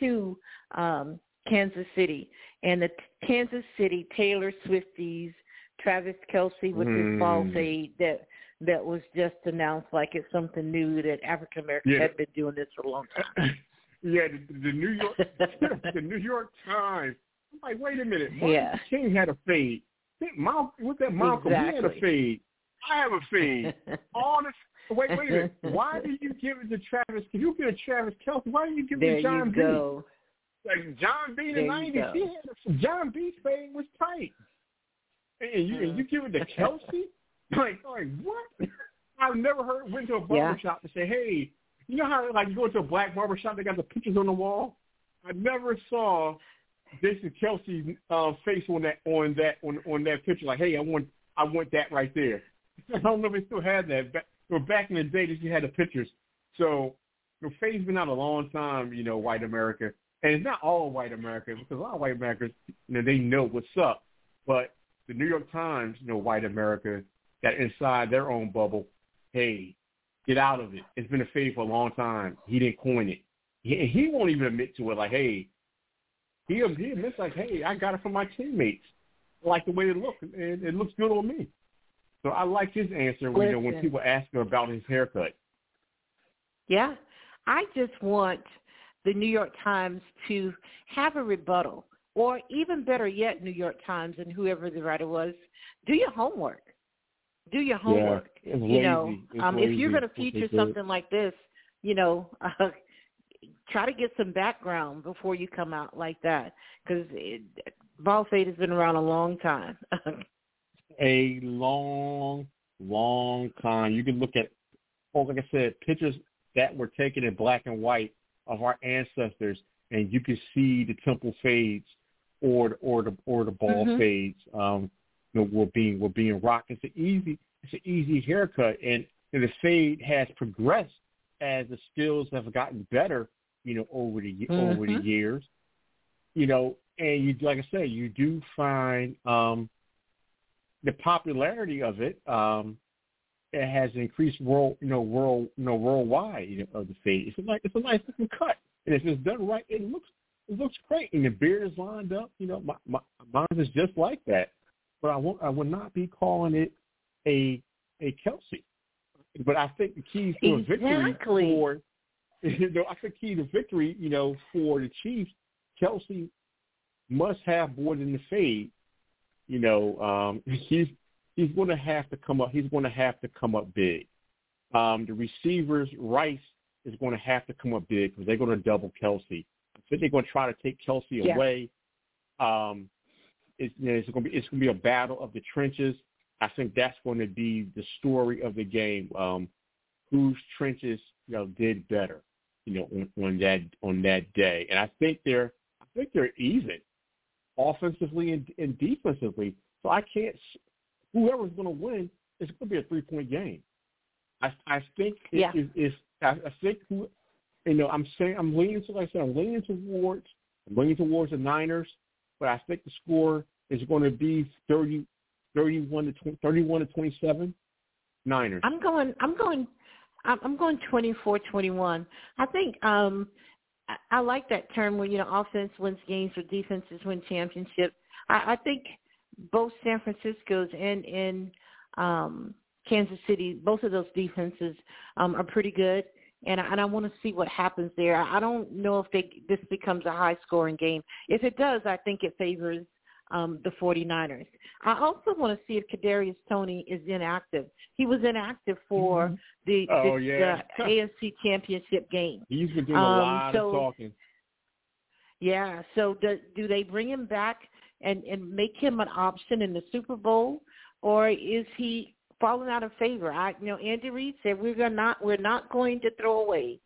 B: to um, Kansas City. And the Kansas City Taylor Swifties, Travis Kelce with his
A: Mm.
B: ball fade that that was just announced like it's something new that African Americans
A: Yeah.
B: had been doing this for a long time.
A: yeah, the, the New York the New York Times. I'm like, wait a minute, Martin
B: Yeah.
A: King had a fade. Mal- what's that Malcolm? He had a
B: Exactly.
A: fade. I have a fade. All this. Wait, wait a minute. Why do you give it to Travis? If you give it to Travis Kelce, why do you give it to
B: Jon
A: B?
B: go.
A: Like Jon B in the nineties,
B: go.
A: he had a, Jon B's fade was tight, and you and you give it to Kelce. Like, like what? I've never heard went to a barber
B: Yeah.
A: shop to say, hey, you know how like you go to a black barber shop, they got the pictures on the wall. I never saw Jason Kelce's uh, face on that on that on on that picture. Like, hey, I want I want that right there. I don't know if they still have that. But back in the day, they just had the pictures. So the fade's been out a long time. You know, white America, and it's not all white America because a lot of white Americans, you know, they know what's up. But the New York Times, you know, white America, got inside their own bubble. Hey, get out of it. It's been a fade for a long time. He didn't coin it. He, he won't even admit to it. Like, hey, he he admits like, hey, I got it from my teammates. I like the way it looks, and it looks good on me. So I like his answer when, you know, when people ask him about his haircut.
B: Yeah. I just want the New York Times to have a rebuttal, or even better yet, New York Times and whoever the writer was, do your homework. Do your homework.
A: it's
B: you know, um, if you're going to feature something like this, you know, uh, try to get some background before you come out like that, because ball fade has been around a long time.
A: a long, long time. You can look at, oh, like I said, pictures that were taken in black and white of our ancestors, and you can see the temple fades or the, or the or the ball
B: Mhm.
A: fades. Um, you know, were being were being rocked. It's an easy it's an easy haircut, and, and the fade has progressed as the skills have gotten better. You know, over the over the
B: Mhm.
A: years. You know, and you like I said, you do find um, the popularity of it um, it has increased world, you know, world, you know, worldwide you know, of the fade. It's a nice, it's a nice looking cut, and if it's done right, it looks, it looks great. And the beard is lined up. You know, my, my mine is just like that. But I won't, I would not be calling it a a Kelce. But I think the keys to a victory
B: Exactly.
A: for, you know, I think key to victory, you know, for the Chiefs, Kelce must have more than the fade. You know, um, he's he's going to have to come up. He's going to have to come up big. Um, the receivers, Rice is going to have to come up big because they're going to double Kelce. I think they're going to try to take Kelce
B: yeah.
A: away. Um, it's, you know, it's going to be it's going to be a battle of the trenches. I think that's going to be the story of the game. Um, whose trenches you know did better, you know, on, on that on that day, and I think they're I think they're even offensively and, and defensively. So I can't. Whoever's going to win, it's going to be a three point game. I I think
B: yeah.
A: if, if I, I think who, you know I'm saying I'm leaning to like I said I'm leaning towards I'm leaning towards the Niners, but I think the score is going to be 30, 31 to 20, 31 to 27 Niners.
B: I'm going I'm going I'm going 24-21. I think um I, I like that term when you know offense wins games or defenses win championships. I, I think both San Francisco's and in um Kansas City, both of those defenses um, are pretty good, and I, and I want to see what happens there. I don't know if they this becomes a high scoring game. If it does, I think it favors um, the 49ers. I also want to see if Kadarius Toney is inactive. He was inactive for
A: mm-hmm.
B: the,
A: oh,
B: the,
A: yeah.
B: the AFC Championship game.
A: He's been doing
B: um,
A: a lot
B: so,
A: of talking.
B: Yeah. So do, do they bring him back and and make him an option in the Super Bowl, or is he fallen out of favor? I you know Andy Reid said we're gonna not we're not going to throw away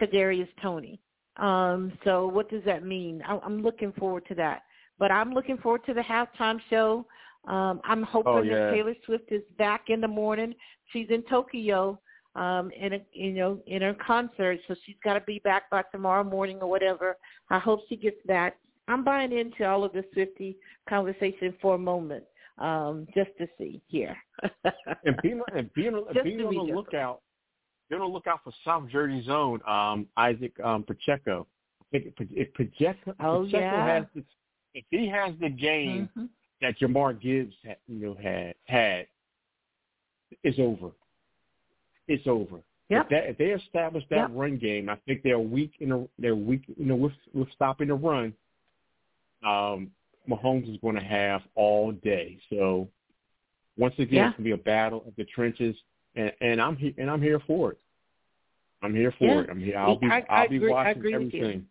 B: Kadarius Toney. Um, so what does that mean? I, I'm looking forward to that. But I'm looking forward to the halftime show. Um, I'm hoping
A: oh, yeah.
B: that Taylor Swift is back in the morning. She's in Tokyo um, in a, you know in her concert, so she's got to be back by tomorrow morning or whatever. I hope she gets back. I'm buying into all of this Swifty conversation for a moment, um, just to see here.
A: and being and being, and being on the lookout, be on the lookout for South Jersey's own um, Isaac um, Pacheco. If, if Pacheco,
B: oh,
A: Pacheco
B: yeah.
A: has the if he has the game
B: mm-hmm.
A: that Jahmyr Gibbs had, you know had had, it's over. It's over.
B: Yep.
A: If, that, if they establish that
B: yep.
A: run game, I think they're weak in a, they're weak you know with with stopping the run. Um, Mahomes is going to have all day. So once again,
B: yeah.
A: it's going to be a battle of the trenches, and, and I'm he, and I'm here for it. I'm here for
B: yeah.
A: it. I'm here. I'll be
B: I,
A: I'll
B: I
A: be
B: agree,
A: watching
B: I
A: everything.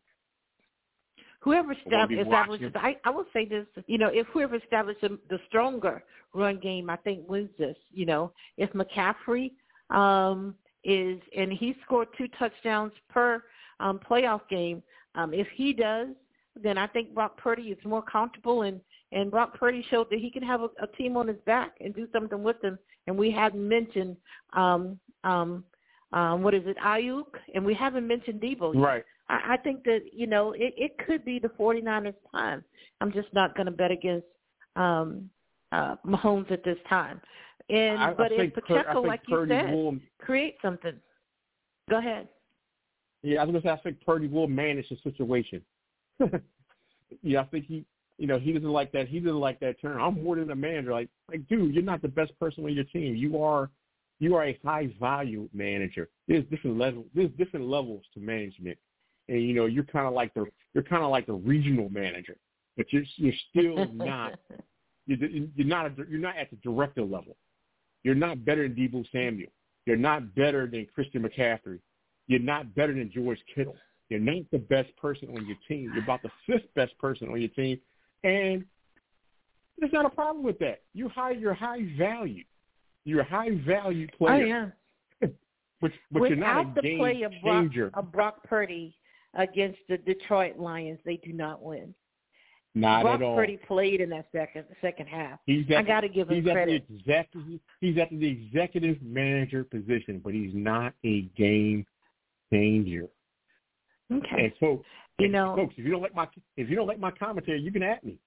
B: Whoever establishes. I, I will say this, you know, if whoever establishes the stronger run game, I think wins this. You know, if McCaffrey um, is and he scored two touchdowns per um, playoff game, um, if he does, then I think Brock Purdy is more comfortable and and Brock Purdy showed that he can have a, a team on his back and do something with them. And we hadn't mentioned um, um, um, what is it, Aiyuk, and we haven't mentioned Deebo. Yet.
A: Right.
B: I, I think that you know it, it could be the 49ers' time. I'm just not going to bet against um, uh, Mahomes at this time. And
A: I,
B: but
A: I
B: if Pacheco,
A: Pur-
B: like you said,
A: will,
B: create something. Go ahead.
A: Yeah, I was going to say I think Purdy will manage the situation. yeah, I think he, you know, he doesn't like that. He doesn't like that term. I'm more than a manager. Like, like, dude, you're not the best person on your team. You are, you are a high value manager. There's different levels. There's different levels to management, and you know, you're kind of like the, you're kind of like the regional manager, but you're you're still not. You're, you're not a, you're not at the director level. You're not better than Deebo Samuel. You're not better than Christian McCaffrey. You're not better than George Kittle. You're not the best person on your team. You're about the fifth best person on your team, and there's not a problem with that. You high, you're high value. You're a high value player.
B: Oh yeah.
A: but but
B: Without
A: you're not a
B: the
A: game
B: play of Brock,
A: changer.
B: of Brock Purdy against the Detroit Lions, they do not win.
A: Not
B: Brock
A: at all.
B: Purdy played in that second second half.
A: He's at,
B: I got to give him
A: he's
B: credit.
A: At the executive, he's at the executive manager position, but he's not a game changer.
B: Okay.
A: And folks,
B: You
A: and
B: know-
A: folks, if you don't like my if you don't like my commentary, you can at me.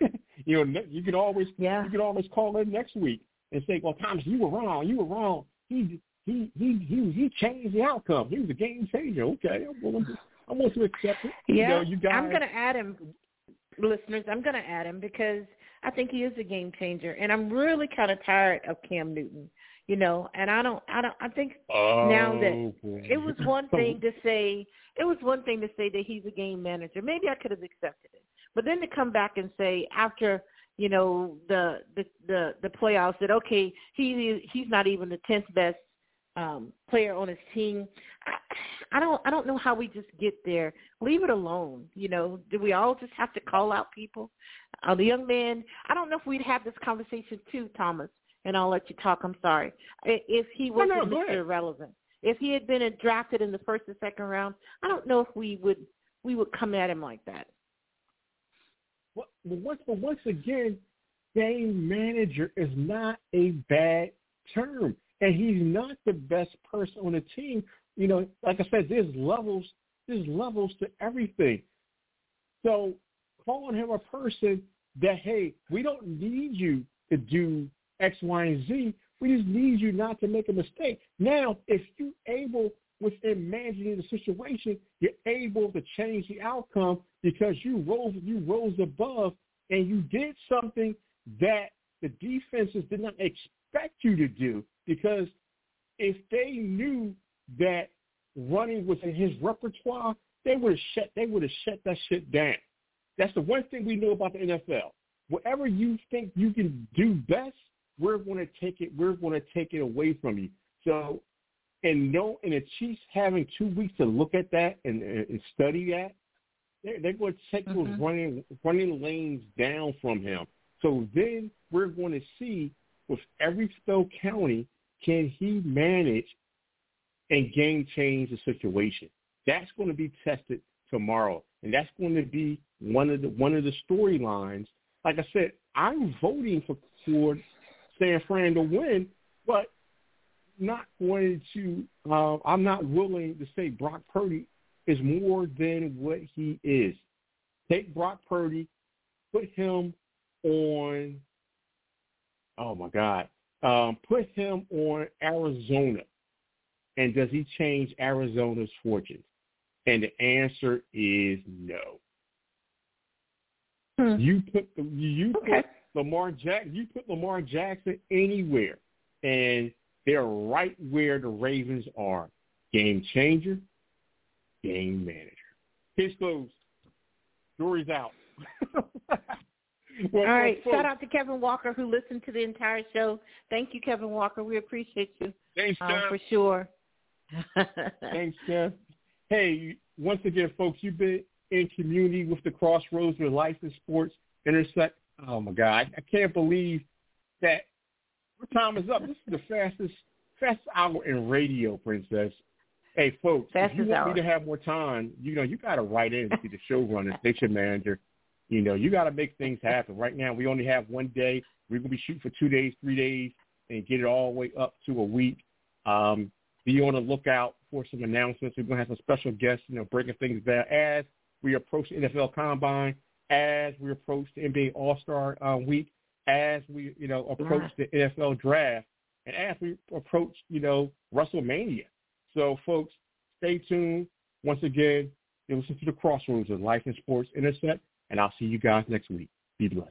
A: you know, you can always
B: Yeah.
A: you can always call in next week and say, "Well, Thomas, you were wrong. You were wrong. He he he he he changed the outcome. He was a game changer." Okay, I'm willing to I'm willing to accept it.
B: Yeah,
A: you know, you guys.
B: I'm going to add him, listeners. I'm going to add him because I think he is a game changer, and I'm really kind of tired of Cam Newton. You know, and I don't, I don't, I think
A: oh,
B: now that
A: boy.
B: it was one thing to say, it was one thing to say that he's a game manager. Maybe I could have accepted it, but then to come back and say after you know the the the the playoffs that okay he he's not even the tenth best um, player on his team. I, I don't I don't know how we just get there. Leave it alone. You know, do we all just have to call out people? Uh, the young man. I don't know if we'd have this conversation too, Thomas. And I'll let you talk. I'm sorry. If he was
A: no,
B: no, Mr. Irrelevant, if he had been drafted in the first or second round, I don't know if we would we would come at him like that.
A: Well, once, but once again, game manager is not a bad term and he's not the best person on the team. You know, like I said, there's levels, there's levels to everything. So calling him a person that, hey, we don't need you to do X, Y, and Z. We just need you not to make a mistake. Now, if you're able within managing the situation, you're able to change the outcome because you rose you rose above and you did something that the defenses did not expect you to do because if they knew that running was in his repertoire, they would have shut they would have shut that shit down. That's the one thing we know about the NFL. Whatever you think you can do best, we're going to take it. We're going to take it away from you. So, and no, and the Chiefs having two weeks to look at that and, and study that, they're, they're going to take mm-hmm. those running running lanes down from him. So then we're going to see with every Stowe County can he manage and game change the situation? That's going to be tested tomorrow, and that's going to be one of the one of the storylines. Like I said, I'm voting for for San Fran to win, but not going to. Uh, I'm not willing to say Brock Purdy is more than what he is. Take Brock Purdy, put him on. Oh my God, um, put him on Arizona, and does he change Arizona's fortunes? And the answer is no. Hmm. You put the, you okay. put Lamar Jackson, you put Lamar Jackson anywhere, and they're right where the Ravens are. Game changer, game manager. Case closed. Jury's out.
B: well, All right. Well, Shout out to Kevin Walker who listened to the entire show. Thank you, Kevin Walker. We appreciate you.
A: Thanks,
B: um, For sure.
A: Thanks, Jeff. Hey, once again, folks, you've been in community with the Crossroads with Life and Sports Intersect. Oh my God, I can't believe that our time is up. This is the fastest fastest hour in radio, Princess. Hey, folks,
B: fastest
A: if you want
B: hour.
A: me to have more time, you know, you got to write in to be the showrunner, station manager, you know, you got to make things happen. Right now, we only have one day. We're going to be shooting for two days, three days, and get it all the way up to a week. Um, be on the lookout for some announcements. We're going to have some special guests, you know, breaking things down as we approach the NFL Combine, as we approach the NBA All-Star uh, Week, as we, you know, approach the NFL Draft, and as we approach, you know, WrestleMania. So, folks, stay tuned. Once again, you listen to the Crossroads of Life and Sports Intersect and I'll see you guys next week. Be blessed.